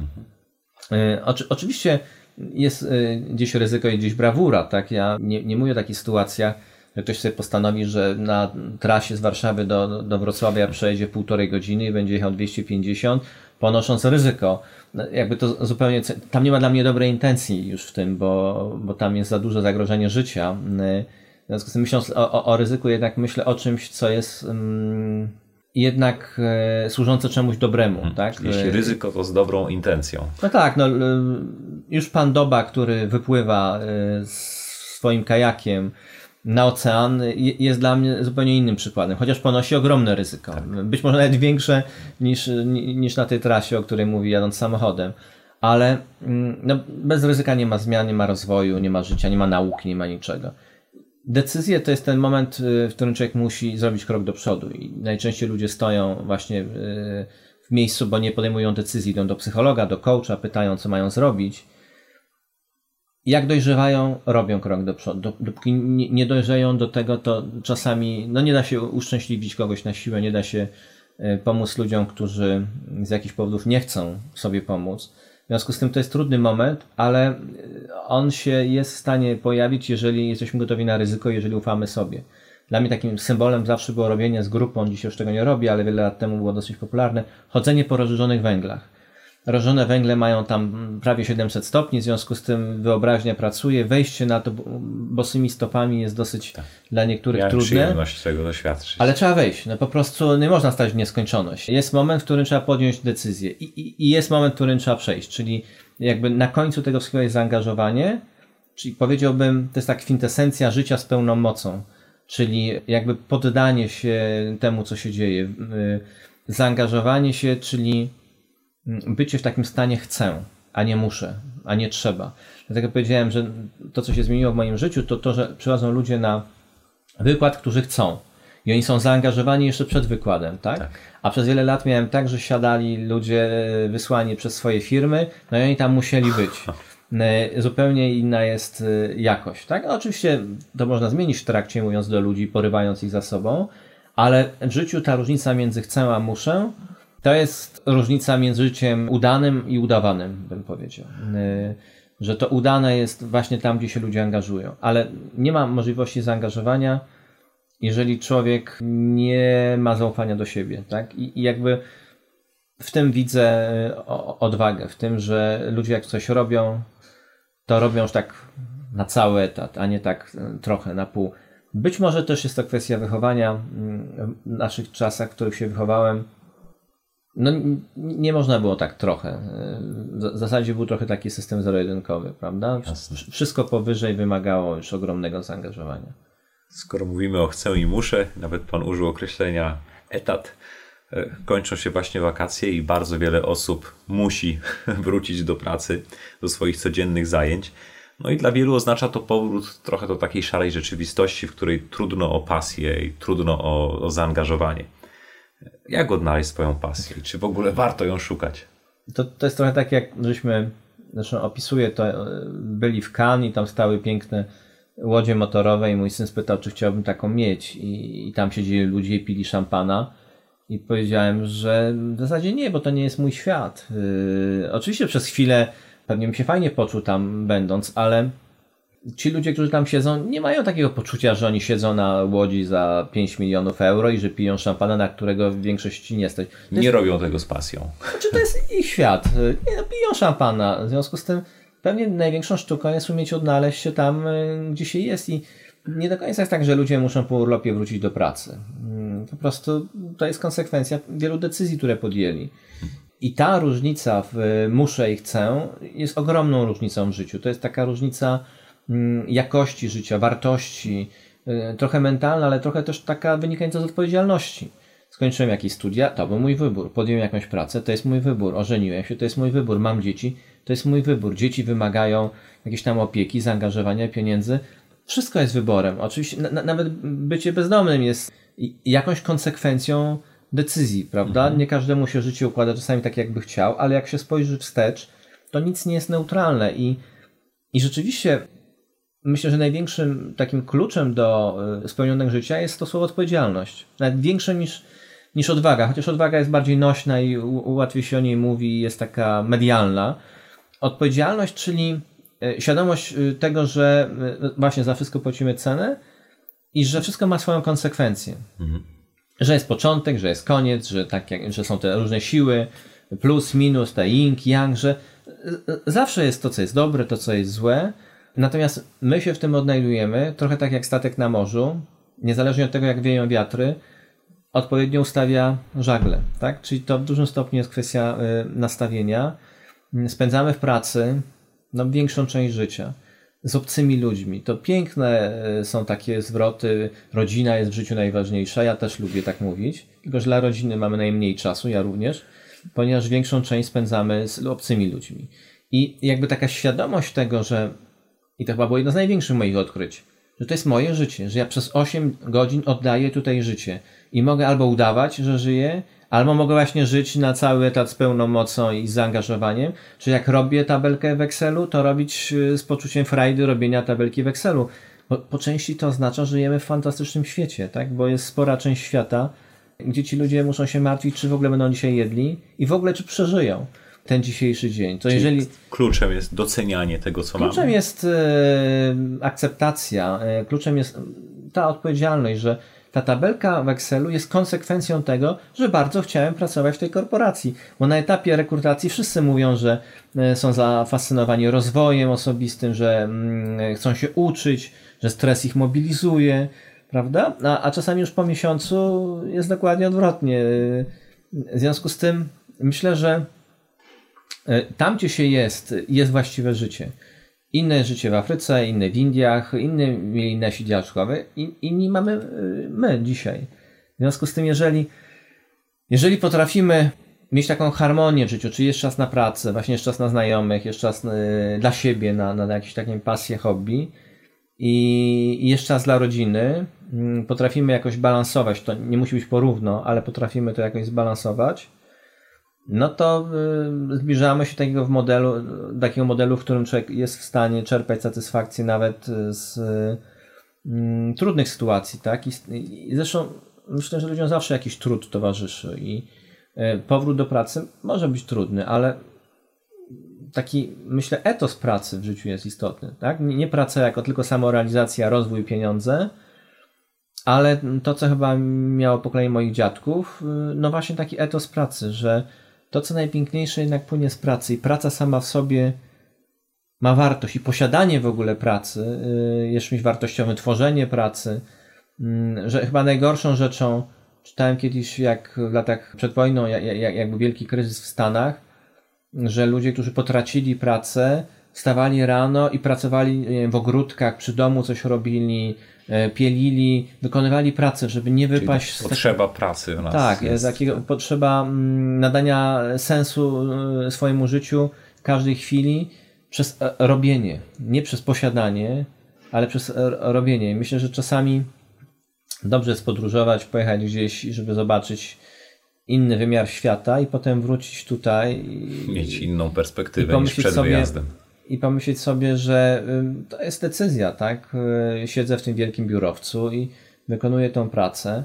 Nie Oczy, oczywiście jest gdzieś ryzyko i gdzieś brawura. Tak? Ja nie, nie mówię o takich sytuacjach, ktoś sobie postanowi, że na trasie z Warszawy do, do Wrocławia przejdzie półtorej godziny i będzie jechał 250, ponosząc ryzyko. No, jakby to zupełnie, tam nie ma dla mnie dobrej intencji już w tym, bo, bo tam jest za duże zagrożenie życia. W związku z tym myśląc o, o, o ryzyku, jednak myślę o czymś, co jest um, jednak e, służące czemuś dobremu. Hmm. Tak? Jeśli ryzyko, to z dobrą intencją. No tak, no, już pan Doba, który wypływa e, swoim kajakiem, na ocean jest dla mnie zupełnie innym przykładem, chociaż ponosi ogromne ryzyko. Tak. Być może nawet większe niż, niż na tej trasie, o której mówi jadąc samochodem. Ale mm, no, bez ryzyka nie ma zmian, nie ma rozwoju, nie ma życia, nie ma nauki, nie ma niczego. Decyzje to jest ten moment, y, w którym człowiek musi zrobić krok do przodu i najczęściej ludzie stoją właśnie y, w miejscu, bo nie podejmują decyzji, idą do psychologa, do coacha, pytają, co mają zrobić jak dojrzewają, robią krok do przodu. Dopóki nie dojrzeją do tego, to czasami no nie da się uszczęśliwić kogoś na siłę, nie da się e, pomóc ludziom, którzy z jakichś powodów nie chcą sobie pomóc. W związku z tym to jest trudny moment, ale e, on się jest w stanie pojawić, jeżeli jesteśmy gotowi na ryzyko, jeżeli ufamy sobie. Dla mnie takim symbolem zawsze było robienie z grupą, dzisiaj już tego nie robię, ale wiele lat temu było dosyć popularne, chodzenie po rozżarzonych węglach. Rażone węgle mają tam prawie 700 stopni, w związku z tym wyobraźnia pracuje. Wejście na to bosymi stopami jest dosyć tak. dla niektórych Miałem trudne. przyjemność tego doświadczyć. Ale trzeba wejść. No po prostu nie można stać w nieskończoność. Jest moment, w którym trzeba podjąć decyzję i, i, i jest moment, w którym trzeba przejść. Czyli jakby na końcu tego wszystkiego jest zaangażowanie, czyli powiedziałbym, to jest tak kwintesencja życia z pełną mocą. Czyli jakby poddanie się temu, co się dzieje. Zaangażowanie się, czyli bycie w takim stanie chcę, a nie muszę, a nie trzeba. Dlatego powiedziałem, że to, co się zmieniło w moim życiu, to to, że przychodzą ludzie na wykład, którzy chcą. I oni są zaangażowani jeszcze przed wykładem, tak? Tak. A przez wiele lat miałem tak, że siadali ludzie wysłani przez swoje firmy, no i oni tam musieli być. E, Zupełnie inna jest e, jakość, tak? No, oczywiście to można zmienić w trakcie, mówiąc do ludzi, porywając ich za sobą, ale w życiu ta różnica między chcę a muszę to jest różnica między życiem udanym i udawanym, bym powiedział. E, Że to udane jest właśnie tam, gdzie się ludzie angażują, ale nie ma możliwości zaangażowania, jeżeli człowiek nie ma zaufania do siebie, tak? I, i jakby w tym widzę o- odwagę, w tym, że ludzie jak coś robią, to robią już tak na cały etat, a nie tak e, trochę na pół. Być może też jest to kwestia wychowania w naszych czasach, w których się wychowałem. No, nie można było tak trochę. E, W zasadzie był trochę taki system zero-jedynkowy, prawda? Jasne. Wsz- Wszystko powyżej wymagało już ogromnego zaangażowania. Skoro mówimy o chcę i muszę, nawet pan użył określenia etat, e, kończą się właśnie wakacje i bardzo wiele osób musi wrócić do pracy, do swoich codziennych zajęć. No i dla wielu oznacza to powrót trochę do takiej szarej rzeczywistości, w której trudno o pasję i trudno o, o zaangażowanie. Jak odnaleźć swoją pasję czy w ogóle warto ją szukać? To, to jest trochę tak, jak żeśmy, zresztą opisuję to, e, byli w Cannes i tam stały piękne łodzie motorowe i mój syn spytał, czy chciałbym taką mieć i, i tam siedzieli ludzie i pili szampana i powiedziałem, że w zasadzie nie, bo to nie jest mój świat. Yy, oczywiście przez chwilę pewnie bym się fajnie poczuł tam będąc, ale ci ludzie, którzy tam siedzą, nie mają takiego poczucia, że oni siedzą na łodzi za 5 milionów euro i że piją szampana, na którego w większości nie stać. To jest Nie robią tego z pasją. czy to jest ich świat? Nie, no, piją szampana. W związku z tym pewnie największą sztuką jest umieć odnaleźć się tam, y, gdzie się jest i nie do końca jest tak, że ludzie muszą po urlopie wrócić do pracy. Mm, Po prostu to jest konsekwencja wielu decyzji, które podjęli. I ta różnica w y, muszę i chcę jest ogromną różnicą w życiu. To jest taka różnica jakości życia, wartości, y, trochę mentalna, ale trochę też taka wynikająca z odpowiedzialności. Skończyłem jakieś studia, to był mój wybór. Podjąłem jakąś pracę, to jest mój wybór. Ożeniłem się, to jest mój wybór. Mam dzieci, to jest mój wybór. Dzieci wymagają jakiejś tam opieki, zaangażowania, pieniędzy. Wszystko jest wyborem. Oczywiście na, na, nawet bycie bezdomnym jest jakąś konsekwencją decyzji, prawda? Nie każdemu się życie układa czasami tak, jakby chciał, ale jak się spojrzy wstecz, to nic nie jest neutralne i, i rzeczywiście myślę, że największym takim kluczem do y, spełnionego życia jest to słowo odpowiedzialność. Nawet większe niż, niż odwaga, chociaż odwaga jest bardziej nośna i łatwiej się o niej mówi jest taka medialna. Odpowiedzialność, czyli y, świadomość y, tego, że właśnie za wszystko płacimy cenę i że wszystko ma swoją konsekwencję. Że jest początek, że jest koniec, że, tak że są te różne siły, plus, minus, te yin, yang, że zawsze jest to, co jest dobre, to, co jest złe. Natomiast my się w tym odnajdujemy, trochę tak jak statek na morzu, niezależnie od tego, jak wieją wiatry, odpowiednio ustawia żagle, tak? Czyli to w dużym stopniu jest kwestia y, nastawienia. Spędzamy w pracy no, większą część życia z obcymi ludźmi. To piękne y, są takie zwroty, rodzina jest w życiu najważniejsza, ja też lubię tak mówić, tylko że dla rodziny mamy najmniej czasu, ja również, ponieważ większą część spędzamy z obcymi ludźmi. I jakby taka świadomość tego, że i to chyba było jedno z największych moich odkryć, że to jest moje życie, że ja przez 8 godzin oddaję tutaj życie i mogę albo udawać, że żyję, albo mogę właśnie żyć na cały etat z pełną mocą i z zaangażowaniem, czy jak robię tabelkę w Excelu, to robić y, z poczuciem frajdy robienia tabelki w Excelu. Bo po części to oznacza, że żyjemy w fantastycznym świecie, tak? Bo jest spora część świata, gdzie ci ludzie muszą się martwić, czy w ogóle będą dzisiaj jedli i w ogóle czy przeżyją ten dzisiejszy dzień. To jeżeli Kluczem jest docenianie tego, co Kluczem mamy. jest e, akceptacja, e, kluczem jest ta odpowiedzialność, że ta tabelka w Excelu jest konsekwencją tego, że bardzo chciałem pracować w tej korporacji. Bo na etapie rekrutacji wszyscy mówią, że e, są zafascynowani rozwojem osobistym, że mm, chcą się uczyć, że stres ich mobilizuje, prawda? A, a czasami już po miesiącu jest dokładnie odwrotnie. W związku z tym myślę, że E, tam, gdzie się jest, jest właściwe życie. Inne życie w Afryce, inne w Indiach, inne mieli nasi dziadkowie, in- inni mamy e, my dzisiaj. W związku z tym, jeżeli, jeżeli potrafimy mieć taką harmonię w życiu, czyli jest czas na pracę, właśnie jest czas na znajomych, jest czas e, dla siebie, na, na jakieś takie pasje, hobby i, i jest czas dla rodziny, mm, potrafimy jakoś balansować, to nie musi być porówno, ale potrafimy to jakoś zbalansować, no to y, zbliżamy się takiego modelu, do takiego modelu, w którym człowiek jest w stanie czerpać satysfakcję nawet z y, trudnych sytuacji, tak? I, zresztą myślę, że ludziom zawsze jakiś trud towarzyszy i y, powrót do pracy może być trudny, ale taki, myślę, etos pracy w życiu jest istotny, tak? Nie, nie praca jako tylko samorealizacja, rozwój, pieniądze, ale to, co chyba miało pokolenie moich dziadków, y, no właśnie taki etos pracy, że to, co najpiękniejsze jednak płynie z pracy i praca sama w sobie ma wartość i posiadanie w ogóle pracy y, jest czymś wartościowym, tworzenie pracy, mm, że chyba najgorszą rzeczą, czytałem kiedyś jak w latach przed wojną, jak, był wielki kryzys w Stanach, że ludzie, którzy potracili pracę, stawali rano i pracowali w ogródkach, przy domu coś robili, e, pielili, wykonywali pracę, żeby nie wypaść z Potrzeba pracy u nas. Tak, jest. takiego, potrzeba mm, nadania sensu e, swojemu życiu w każdej chwili przez e, robienie. Nie przez posiadanie, ale przez robienie. Myślę, że czasami dobrze jest podróżować, pojechać gdzieś, żeby zobaczyć inny wymiar świata i potem wrócić tutaj. I, Mieć inną perspektywę niż przed sobie, wyjazdem. I pomyśleć sobie, że to jest decyzja, tak? Y, siedzę w tym wielkim biurowcu i wykonuję tą pracę.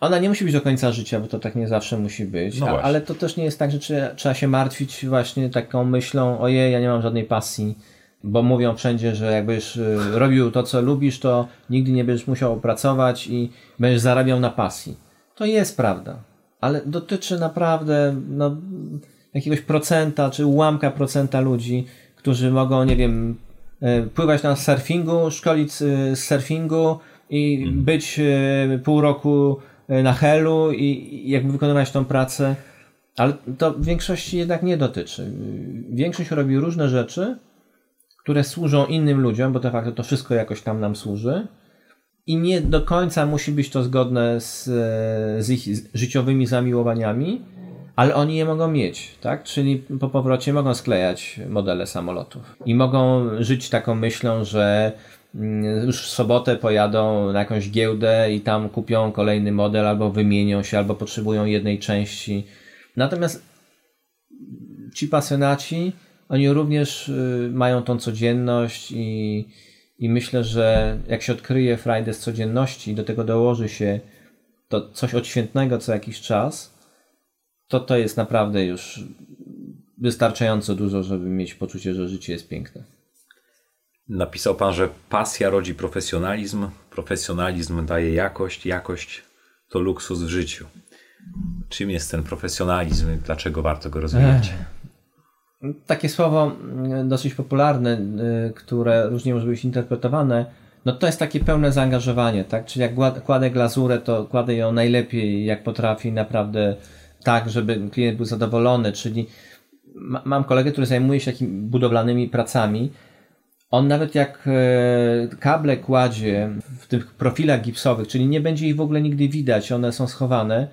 Ona nie musi być do końca życia, bo to tak nie zawsze musi być, no ale to też nie jest tak, że trzeba, trzeba się martwić właśnie taką myślą, ojej, ja nie mam żadnej pasji, bo mówią wszędzie, że jakbyś robił to, co lubisz, to nigdy nie będziesz musiał pracować i będziesz zarabiał na pasji. To jest prawda ale dotyczy naprawdę no, jakiegoś procenta czy ułamka procenta ludzi, którzy mogą, nie wiem, e, pływać na surfingu, szkolić z surfingu i mhm. być e, pół roku e, na helu i jakby wykonywać tą pracę. Ale to w większości jednak nie dotyczy. Większość robi różne rzeczy, które służą innym ludziom, bo de facto to wszystko jakoś tam nam służy i nie do końca musi być to zgodne z, z ich życiowymi zamiłowaniami, ale oni je mogą mieć, tak? Czyli po powrocie mogą sklejać modele samolotów i mogą żyć taką myślą, że mm, już w sobotę pojadą na jakąś giełdę i tam kupią kolejny model, albo wymienią się, albo potrzebują jednej części. Natomiast ci pasjonaci, oni również y, mają tą codzienność i i myślę, że jak się odkryje frajdę z codzienności i do tego dołoży się to coś odświętnego co jakiś czas, to to jest naprawdę już wystarczająco dużo, żeby mieć poczucie, że życie jest piękne. Napisał Pan, że pasja rodzi profesjonalizm, profesjonalizm daje jakość, jakość to luksus w życiu. Czym jest ten profesjonalizm i dlaczego warto go rozwijać? Ech. Takie słowo mm, dosyć popularne, y, które różnie może być interpretowane, no to jest takie pełne zaangażowanie, tak? Czyli jak kładę glazurę, to kładę ją najlepiej, jak potrafi, naprawdę tak, żeby klient był zadowolony, czyli mam kolegę, który zajmuje się takimi budowlanymi pracami. On nawet jak e, kable kładzie w tych profilach gipsowych, czyli nie będzie ich w ogóle nigdy widać, one są schowane,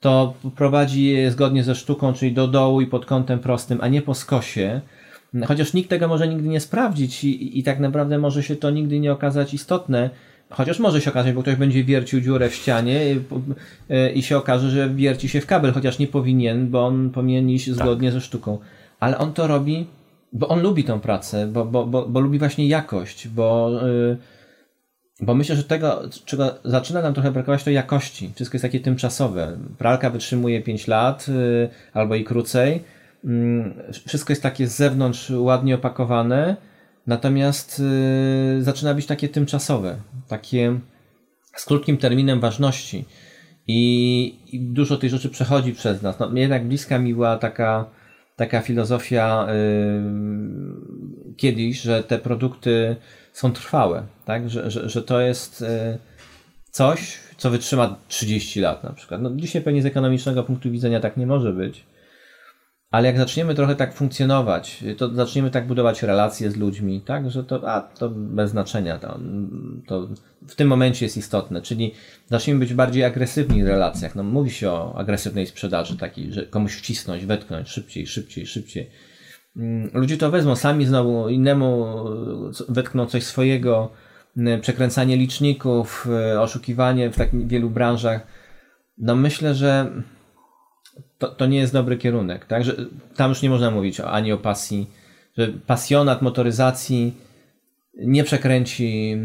to prowadzi je zgodnie ze sztuką, czyli do dołu i pod kątem prostym, a nie po skosie. Chociaż nikt tego może nigdy nie sprawdzić i, i tak naprawdę może się to nigdy nie okazać istotne. Chociaż może się okazać, bo ktoś będzie wiercił dziurę w ścianie i, i się okaże, że wierci się w kabel, chociaż nie powinien, bo on powinien iść tak. zgodnie tak. ze sztuką. Ale on to robi, bo on lubi tę pracę, bo, bo, bo, bo lubi właśnie jakość, bo yy, bo myślę, że tego, czego zaczyna nam trochę brakować, to jakości. Wszystko jest takie tymczasowe. Pralka wytrzymuje 5 lat yy, albo i krócej. Yy, wszystko jest takie z zewnątrz ładnie opakowane, natomiast yy, zaczyna być takie tymczasowe, takie z krótkim terminem ważności. I, i dużo tych rzeczy przechodzi przez nas. No, jednak bliska mi była taka, taka filozofia y, kiedyś, że te produkty są trwałe, tak? Że, że, że to jest e, coś, co wytrzyma 30 lat na przykład. No, dzisiaj pewnie z ekonomicznego punktu widzenia tak nie może być, ale jak zaczniemy trochę tak funkcjonować, to zaczniemy tak budować relacje z ludźmi, tak, że to, a, to bez znaczenia, to, to w tym momencie jest istotne, czyli zaczniemy być bardziej agresywni w relacjach. No, mówi się o agresywnej sprzedaży, takiej, że komuś wcisnąć, wetknąć szybciej, szybciej, szybciej. Mm, ludzie to wezmą sami znowu innemu, wetkną coś swojego, przekręcanie liczników, oszukiwanie w tak wielu branżach. No myślę, że to, to nie jest dobry kierunek. Tak? Że tam już nie można mówić ani o pasji, że pasjonat motoryzacji nie przekręci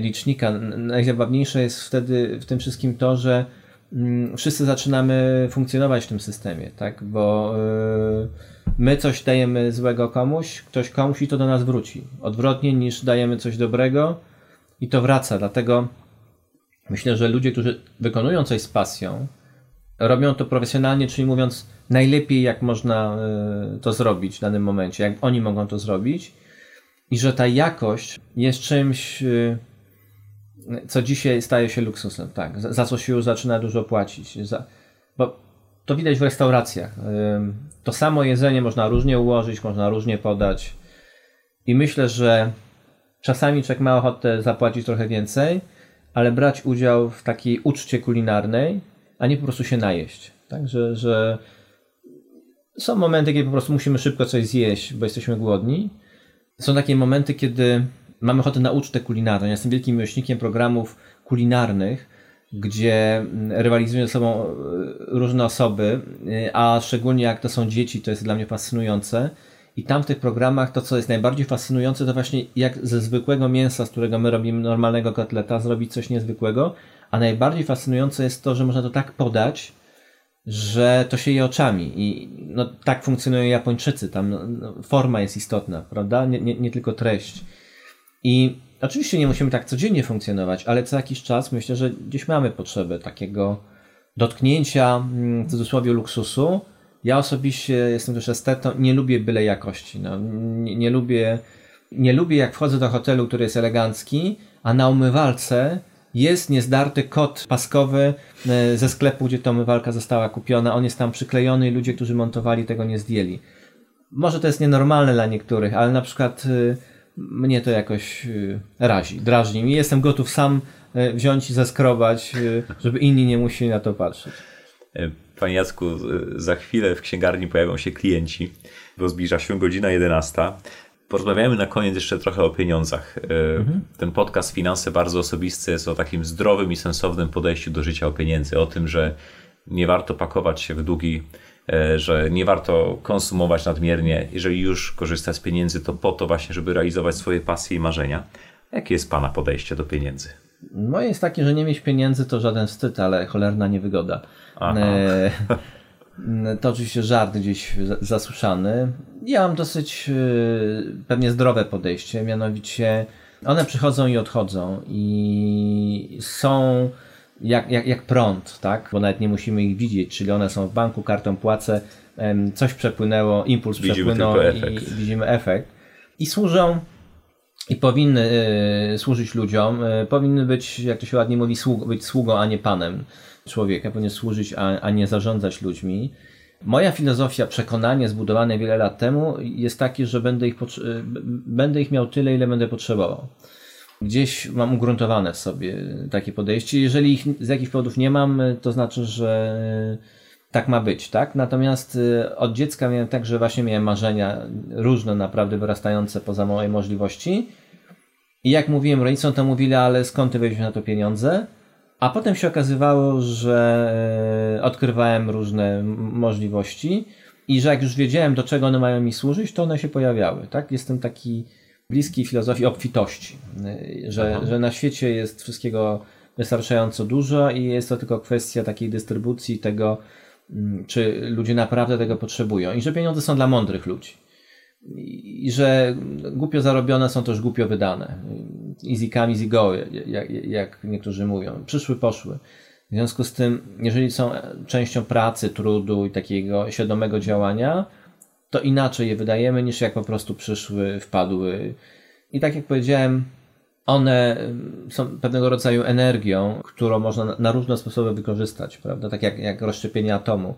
licznika. Najzabawniejsze jest wtedy w tym wszystkim to, że mm, wszyscy zaczynamy funkcjonować w tym systemie, tak? Bo y, my coś dajemy złego komuś, ktoś komuś i to do nas wróci. Odwrotnie niż dajemy coś dobrego i to wraca. Dlatego myślę, że ludzie, którzy wykonują coś z pasją, robią to profesjonalnie, czyli mówiąc najlepiej jak można y, to zrobić w danym momencie, jak oni mogą to zrobić. I że ta jakość jest czymś, y, co dzisiaj staje się luksusem, tak, za, co się już zaczyna dużo płacić, za, bo to widać w restauracjach. Y, to samo jedzenie można różnie ułożyć, można różnie podać. I myślę, że czasami człowiek ma ochotę zapłacić trochę więcej, ale brać udział w takiej uczcie kulinarnej, a nie po prostu się najeść. Tak, że, są momenty, kiedy po prostu musimy szybko coś zjeść, bo jesteśmy głodni. Są takie momenty, kiedy mamy ochotę na ucztę kulinarną. Ja jestem wielkim miłośnikiem programów kulinarnych, gdzie rywalizują ze sobą e, różne osoby, e, a szczególnie jak to są dzieci, to jest dla mnie fascynujące. I tam w tych programach to, co jest najbardziej fascynujące, to właśnie jak ze zwykłego mięsa, z którego my robimy normalnego kotleta, zrobić coś niezwykłego. A najbardziej fascynujące jest to, że można to tak podać, że to się je oczami. I no, tak funkcjonują Japończycy. Tam no, no, forma jest istotna, prawda? Nie, nie, nie tylko treść. I oczywiście nie musimy tak codziennie funkcjonować, ale co jakiś czas myślę, że gdzieś mamy potrzebę takiego dotknięcia, mm, w cudzysłowie, luksusu. Ja osobiście jestem też estetą, nie lubię byle jakości. No, nie, nie, lubię, nie lubię jak wchodzę do hotelu, który jest elegancki, a na umywalce jest niezdarty kod paskowy e, ze sklepu, gdzie ta umywalka została kupiona. On jest tam przyklejony i ludzie, którzy montowali tego nie zdjęli. Może to jest nienormalne dla niektórych, ale na przykład e, mnie to jakoś e, razi, drażni mi. Jestem gotów sam wziąć i zaskrobać, żeby inni nie musieli na to patrzeć. Panie Jacku, za chwilę w księgarni pojawią się klienci, bo zbliża się godzina 11. Porozmawiamy na koniec jeszcze trochę o pieniądzach. E, mhm. Ten podcast Finanse bardzo osobisty jest o takim zdrowym i sensownym podejściu do życia o pieniędzy, o tym, że nie warto pakować się w długi, e, że nie warto konsumować nadmiernie. Jeżeli już korzystać z pieniędzy, to po to właśnie, żeby realizować swoje pasje i marzenia. Jakie jest Pana podejście do pieniędzy? Moje jest takie, że nie mieć pieniędzy to żaden wstyd, ale cholerna niewygoda. E, to oczywiście żart gdzieś zasłyszany. Ja mam dosyć y, pewnie zdrowe podejście, mianowicie one przychodzą i odchodzą i są jak, jak, jak prąd, tak? Bo nawet nie musimy ich widzieć, czyli one są w banku, kartą płacę, coś przepłynęło, impuls widzimy przepłynął i widzimy efekt. I służą i powinny y, służyć ludziom, y, powinny być, jak to się ładnie mówi, sług być sługą, a nie panem człowieka, powinien służyć, a, a nie zarządzać ludźmi. Moja filozofia, przekonanie zbudowane wiele lat temu jest takie, że będę ich, będę ich miał tyle, ile będę potrzebował. Gdzieś mam ugruntowane w sobie takie podejście. Jeżeli ich z jakichś powodów nie mam, to znaczy, że tak ma być, tak? Natomiast y, od dziecka miałem tak, że właśnie miałem marzenia różne, naprawdę wyrastające poza moje możliwości. I jak mówiłem rodzicom, to mówili, ale skąd ty weźmiesz na to pieniądze? A potem się okazywało, że e, odkrywałem różne możliwości i że jak już wiedziałem, do czego one mają mi służyć, to one się pojawiały. Tak? Jestem taki bliski filozofii obfitości, e, że, że na świecie jest wszystkiego wystarczająco dużo i jest to tylko kwestia takiej dystrybucji tego, czy ludzie naprawdę tego potrzebują i że pieniądze są dla mądrych ludzi i że głupio zarobione są też głupio wydane. Easy come, easy go, jak, jak niektórzy mówią. Przyszły, poszły. W związku z tym, jeżeli są częścią pracy, trudu i takiego świadomego działania, to inaczej je wydajemy niż jak po prostu przyszły, wpadły. I tak jak powiedziałem, one są pewnego rodzaju energią, którą można na różne sposoby wykorzystać, prawda? Tak jak, jak rozszczepienie atomu.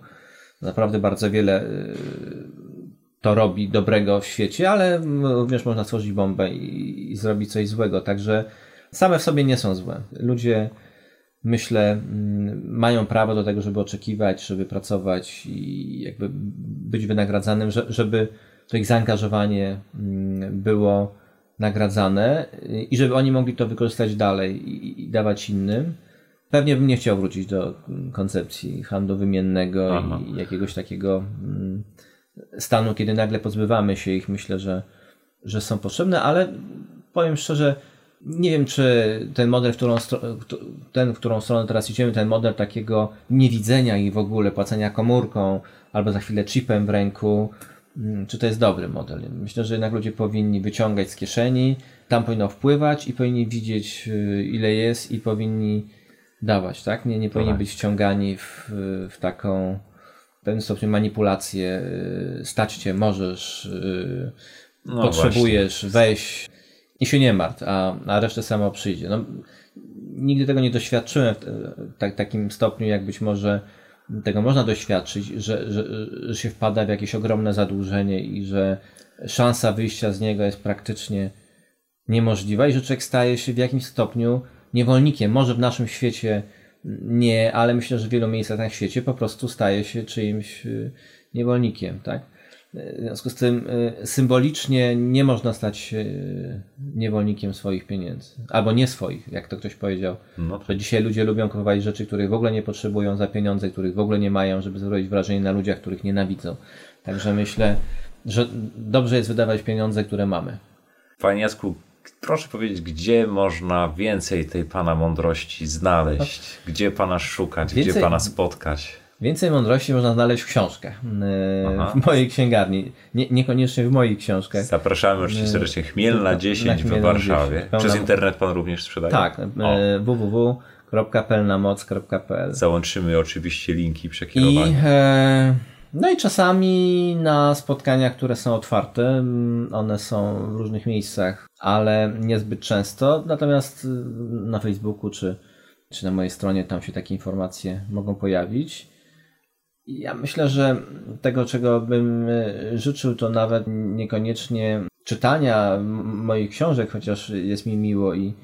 Naprawdę bardzo wiele to robi dobrego w świecie, ale również można stworzyć bombę i, i zrobić coś złego. Także same w sobie nie są złe. Ludzie, myślę, mm, mają prawo do tego, żeby oczekiwać, żeby pracować i jakby być wynagradzanym, żeby to ich zaangażowanie mm, było nagradzane i żeby oni mogli to wykorzystać dalej i, dawać innym. Pewnie bym nie chciał wrócić do koncepcji handlu wymiennego Aha. i jakiegoś takiego mm, stanu, kiedy nagle pozbywamy się ich. Myślę, że, że są potrzebne, ale powiem szczerze, nie wiem, czy ten model, w którą, ten, w którą stronę teraz idziemy, ten model takiego niewidzenia i w ogóle płacenia komórką albo za chwilę chipem w ręku, mm, czy to jest dobry model. Myślę, że jednak ludzie powinni wyciągać z kieszeni, tam powinno wpływać i powinni widzieć, y, ile jest i powinni dawać, tak? Nie, nie powinni tak. być wciągani w, w taką w pewnym stopniu manipulację. Y, stać cię, możesz, y, no potrzebujesz, właśnie. weź i się nie martw, a, a resztę samo przyjdzie. No, nigdy tego nie doświadczyłem w tak, takim stopniu, jak być może tego można doświadczyć, że, że, że się wpada w jakieś ogromne zadłużenie i że szansa wyjścia z niego jest praktycznie niemożliwa i że człowiek staje się w jakimś stopniu niewolnikiem. Może w naszym świecie nie, ale myślę, że w wielu miejscach na świecie po prostu staje się czyimś y, niewolnikiem, tak? W związku z tym y, symbolicznie nie można stać się y, niewolnikiem swoich pieniędzy. Albo nie swoich, jak to ktoś powiedział. No. Że dzisiaj ludzie lubią kupować rzeczy, których w ogóle nie potrzebują za pieniądze, których w ogóle nie mają, żeby zrobić wrażenie na ludziach, których nienawidzą. Także myślę, że dobrze jest wydawać pieniądze, które mamy. Panie Jasku, proszę powiedzieć, gdzie można więcej tej Pana mądrości znaleźć? Gdzie Pana szukać? Więcej... Gdzie Pana spotkać? Więcej mądrości można znaleźć w książkach. Aha. W mojej księgarni. Nie, niekoniecznie w moich książkach. Zapraszamy oczywiście serdecznie. Chmielna 10 w Warszawie. 10. Przez internet pan również sprzedaje? Tak. www.pelnamoc.pl Załączymy oczywiście linki przekierowania. I, e, no i czasami na spotkania, które są otwarte, one są w różnych miejscach, ale niezbyt często. Natomiast na Facebooku czy, czy na mojej stronie tam się takie informacje mogą pojawić. Ja myślę, że tego, czego bym e, życzył, to nawet niekoniecznie czytania moich książek, chociaż jest mi miło i,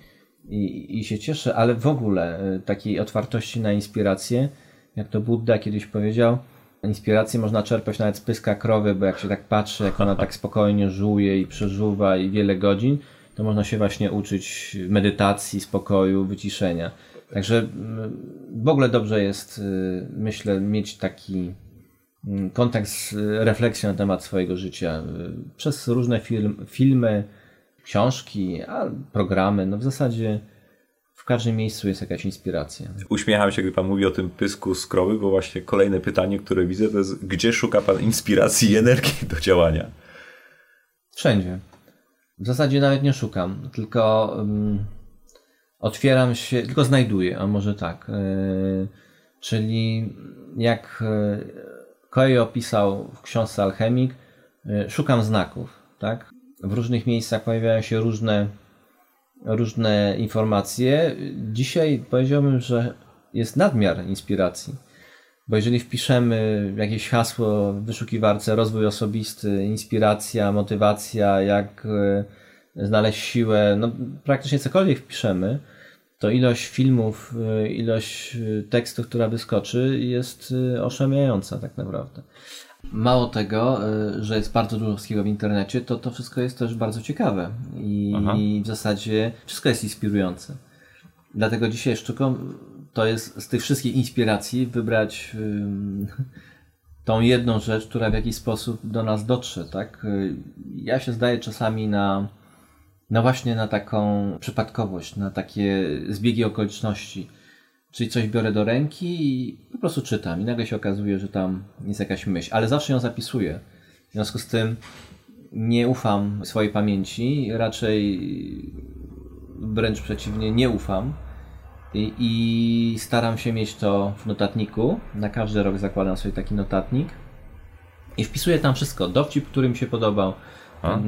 i, i się cieszę, ale w ogóle e, takiej otwartości na inspirację. Jak to Buddha kiedyś powiedział, inspirację można czerpać nawet z pyska krowy, bo jak się tak patrzy, jak ona tak spokojnie żuje i przeżuwa i wiele godzin, to można się właśnie uczyć medytacji, spokoju, wyciszenia. Także mm, w ogóle dobrze jest, y, myślę, mieć taki mm, kontekst, y, refleksji na temat swojego życia y, przez różne film, filmy, książki, a programy. No w zasadzie w każdym miejscu jest jakaś inspiracja. Uśmiecham się, gdy Pan mówi o tym pysku z krowy, bo właśnie kolejne pytanie, które widzę, to jest gdzie szuka Pan inspiracji i energii do działania? Wszędzie. W zasadzie nawet nie szukam, tylko um, otwieram się, tylko znajduję, a może tak. Yy, czyli jak Coelho opisał w książce Alchemik, yy, szukam znaków, tak? W różnych miejscach pojawiają się różne, różne informacje. Dzisiaj powiedziałbym, że jest nadmiar inspiracji. Bo jeżeli wpiszemy jakieś hasło w wyszukiwarce rozwój osobisty, inspiracja, motywacja, jak znaleźć siłę, no praktycznie cokolwiek wpiszemy, to ilość filmów, y, ilość y, tekstów, która wyskoczy, jest oszamiająca tak naprawdę. Mało tego, że jest bardzo dużo wszystkiego w internecie, to to wszystko jest też bardzo ciekawe i Aha. w zasadzie wszystko jest inspirujące. Dlatego dzisiaj sztuką to jest z tych wszystkich inspiracji wybrać tą jedną rzecz, która w jakiś sposób do nas dotrze, tak? Ja się zdaję czasami na no właśnie na taką przypadkowość, na takie zbiegi okoliczności. Czyli coś biorę do ręki i po prostu czytam i nagle się okazuje, że tam jest jakaś myśl, ale zawsze ją zapisuję. W związku z tym nie ufam swojej pamięci, raczej wręcz przeciwnie, nie ufam i, i staram się mieć to w notatniku. Na każdy rok zakładam sobie taki notatnik i wpisuję tam wszystko. Dowcip, który mi się podobał, a?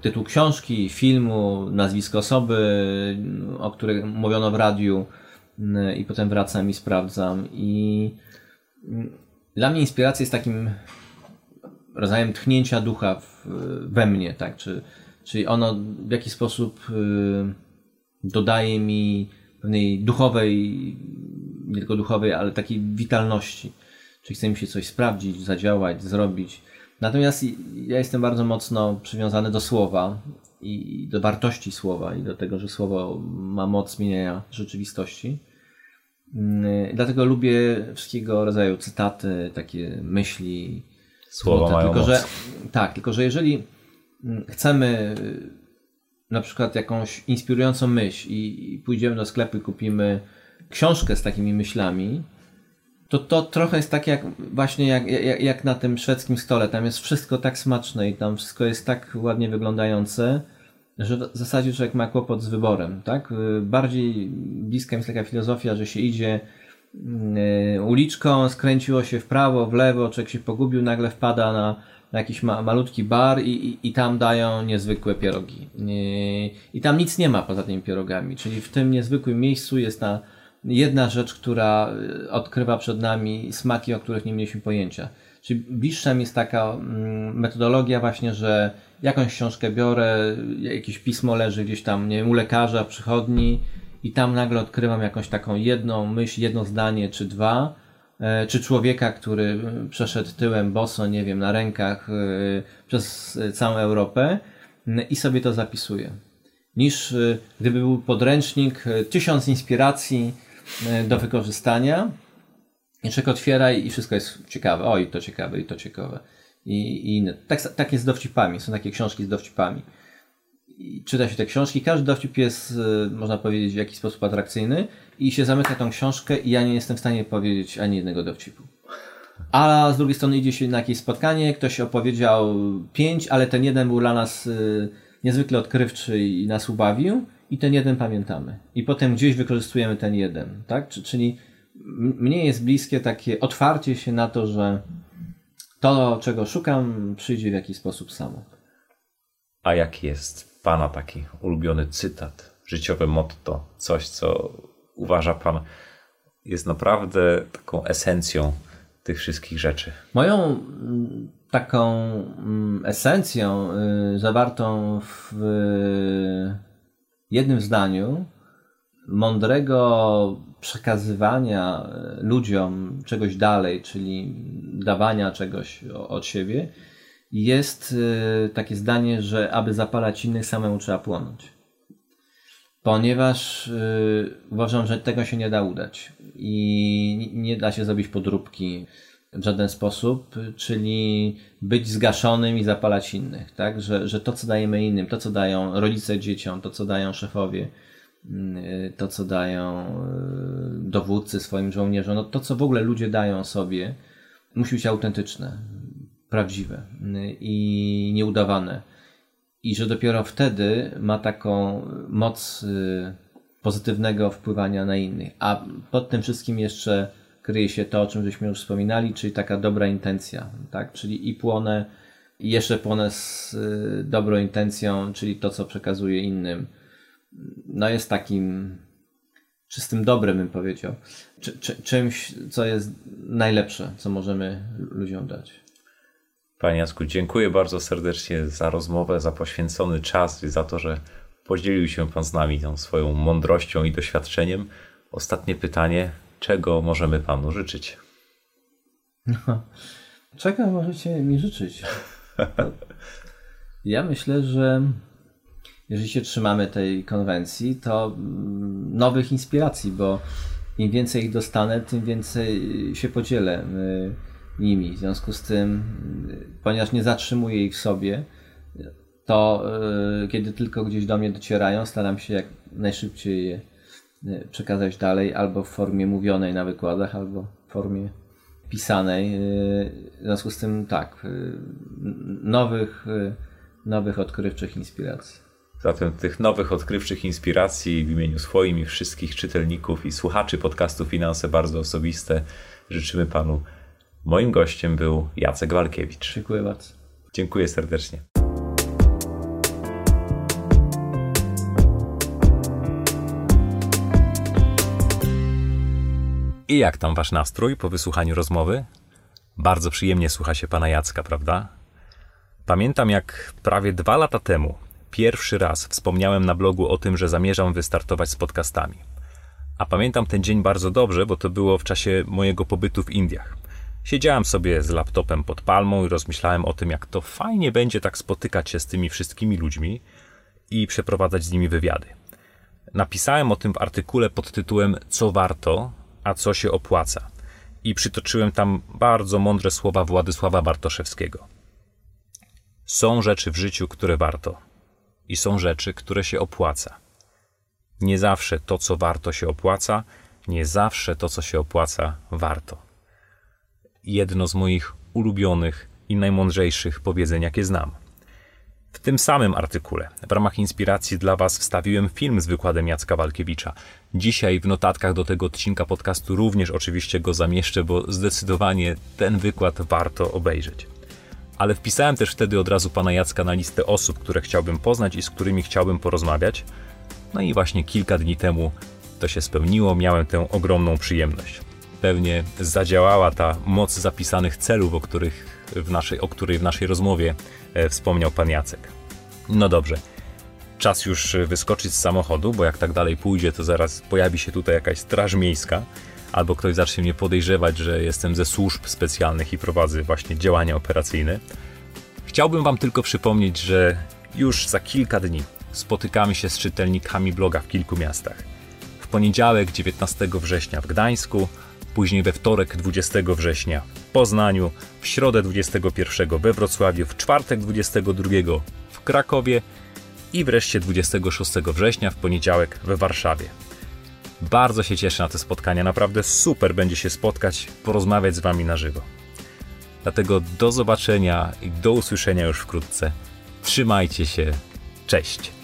Tytuł książki, filmu, nazwisko osoby, o której mówiono w radiu i potem wracam i sprawdzam. I dla mnie inspiracja jest takim rodzajem tchnięcia ducha w, we mnie, tak? Czy, czyli ono w jakiś sposób y, dodaje mi pewnej duchowej, nie tylko duchowej, ale takiej witalności. Czyli chce mi się coś sprawdzić, zadziałać, zrobić. Natomiast ja jestem bardzo mocno przywiązany do słowa i do wartości słowa i do tego, że słowo ma moc zmieniania rzeczywistości. Mm, dlatego lubię wszystkiego rodzaju cytaty, takie myśli. Słowa mają tylko, moc. że Tak, tylko że jeżeli mm, chcemy y, na przykład jakąś inspirującą myśl i, i pójdziemy do sklepu i kupimy książkę z takimi myślami, to to trochę jest tak jak właśnie jak, jak, jak na tym szwedzkim stole. Tam jest wszystko tak smaczne i tam wszystko jest tak ładnie wyglądające, że w zasadzie człowiek ma kłopot z wyborem, tak? Y, Bardziej bliska jest taka filozofia, że się idzie y, uliczką, skręciło się w prawo, w lewo, człowiek się pogubił, nagle wpada na, jakiś ma, malutki bar i, i, i tam dają niezwykłe pierogi. I, I tam nic nie ma poza tymi pierogami, czyli w tym niezwykłym miejscu jest ta jedna rzecz, która y, odkrywa przed nami smaki, o których nie mieliśmy pojęcia. Czyli bliższa mi jest taka mm, metodologia właśnie, że jakąś książkę biorę, jakieś pismo leży gdzieś tam, nie wiem, u lekarza, przychodni i tam nagle odkrywam jakąś taką jedną myśl, jedno zdanie czy dwa, e, czy człowieka, który y, przeszedł tyłem boso, nie wiem, na rękach y, przez całą Europę i sobie to zapisuję. Niż gdyby był podręcznik, tysiąc inspiracji do wykorzystania, i człowiek otwiera i wszystko jest ciekawe. Oj, to ciekawe i to ciekawe. I, i inne. Tak, tak jest z dowcipami. Są takie książki z dowcipami. I czyta się te książki. Każdy dowcip jest, y, można powiedzieć, w jakiś sposób atrakcyjny. I się zamyka tą książkę i ja nie jestem w stanie powiedzieć ani jednego dowcipu. A z drugiej strony idzie się na jakieś spotkanie, ktoś opowiedział pięć, ale ten jeden był dla nas y, niezwykle odkrywczy i nas ubawił i ten jeden pamiętamy. I potem gdzieś wykorzystujemy ten jeden, tak? Czy- Czyli mnie jest bliskie takie otwarcie się na to, że to, czego szukam, przyjdzie w jakiś sposób samo. A jaki jest Pana taki ulubiony cytat, życiowe motto, coś, co uważa Pan jest naprawdę taką esencją tych wszystkich rzeczy? Moją mm, taką mm, esencją y, zawartą w y, jednym zdaniu mądrego przekazywania y, ludziom czegoś dalej, czyli dawania czegoś od siebie, jest y, takie zdanie, że aby zapalać innych, samemu trzeba płonąć. Ponieważ y, uważam, że tego się nie da udać i nie- da się zrobić podróbki w żaden sposób, czyli być zgaszonym i zapalać innych, tak? Że, że to, co dajemy innym, to, co dają rodzice dzieciom, to, co dają szefowie, to, co dają y, dowódcy swoim żołnierzom, no to, co w ogóle ludzie dają sobie, musi być autentyczne, prawdziwe y, i nieudawane. I że dopiero wtedy ma taką moc y, pozytywnego wpływania na innych. A pod tym wszystkim jeszcze kryje się to, o czym żeśmy już wspominali, czyli taka dobra intencja, tak? Czyli i płonę, i jeszcze płonę z y, dobrą intencją, czyli to, co przekazuję innym. No jest takim czystym dobrem, bym powiedział. Czy, czy, czymś, co jest najlepsze, co możemy ludziom dać. Panie Jacku, dziękuję bardzo serdecznie za rozmowę, za poświęcony czas i za to, że podzielił się Pan z nami tą swoją mądrością i doświadczeniem. Ostatnie pytanie. Czego możemy Panu życzyć? Czego możecie mi życzyć? Ja myślę, że jeżeli się trzymamy tej konwencji, to mm, nowych inspiracji, bo im więcej ich dostanę, tym więcej się podzielę y, nimi. W związku z tym, y, ponieważ nie zatrzymuję ich w sobie, to y, kiedy tylko gdzieś do mnie docierają, staram się jak najszybciej je przekazać dalej, albo w formie mówionej na wykładach, albo w formie pisanej. W związku z tym tak, nowych, nowych odkrywczych inspiracji. Zatem tych nowych, odkrywczych inspiracji w imieniu swoim i wszystkich czytelników i słuchaczy podcastu Finanse Bardzo Osobiste życzymy Panu. Moim gościem był Jacek Walkiewicz. Dziękuję bardzo. Dziękuję serdecznie. I jak tam wasz nastrój po wysłuchaniu rozmowy? Bardzo przyjemnie słucha się pana Jacka, prawda? Pamiętam jak prawie dwa lata temu pierwszy raz wspomniałem na blogu o tym, że zamierzam wystartować z podcastami. A pamiętam ten dzień bardzo dobrze, bo to było w czasie mojego pobytu w Indiach. Siedziałem sobie z laptopem pod palmą i rozmyślałem o tym, jak to fajnie będzie tak spotykać się z tymi wszystkimi ludźmi i przeprowadzać z nimi wywiady. Napisałem o tym w artykule pod tytułem Co warto, a co się opłaca. I przytoczyłem tam bardzo mądre słowa Władysława Bartoszewskiego. Są rzeczy w życiu, które warto, i są rzeczy, które się opłaca. Nie zawsze to, co warto, się opłaca, nie zawsze to, co się opłaca, warto. Jedno z moich ulubionych i najmądrzejszych powiedzeń, jakie znam. W tym samym artykule, w ramach inspiracji dla Was, wstawiłem film z wykładem Jacka Walkiewicza. Dzisiaj w notatkach do tego odcinka podcastu również oczywiście go zamieszczę, bo zdecydowanie ten wykład warto obejrzeć. Ale wpisałem też wtedy od razu pana Jacka na listę osób, które chciałbym poznać i z którymi chciałbym porozmawiać. No i właśnie kilka dni temu to się spełniło, miałem tę ogromną przyjemność. Pewnie zadziałała ta moc zapisanych celów, o, których w naszej, o której w naszej rozmowie e, wspomniał pan Jacek. No dobrze, czas już wyskoczyć z samochodu, bo jak tak dalej pójdzie, to zaraz pojawi się tutaj jakaś straż miejska, albo ktoś zacznie mnie podejrzewać, że jestem ze służb specjalnych i prowadzę właśnie działania operacyjne. Chciałbym Wam tylko przypomnieć, że już za kilka dni spotykamy się z czytelnikami bloga w kilku miastach. W poniedziałek 19 września w Gdańsku, później we wtorek 20 września w Poznaniu, w środę 21 we Wrocławiu, w czwartek 22 w Krakowie i wreszcie 26 września w poniedziałek we Warszawie. Bardzo się cieszę na te spotkania, naprawdę super będzie się spotkać, porozmawiać z Wami na żywo. Dlatego do zobaczenia i do usłyszenia już wkrótce. Trzymajcie się, cześć.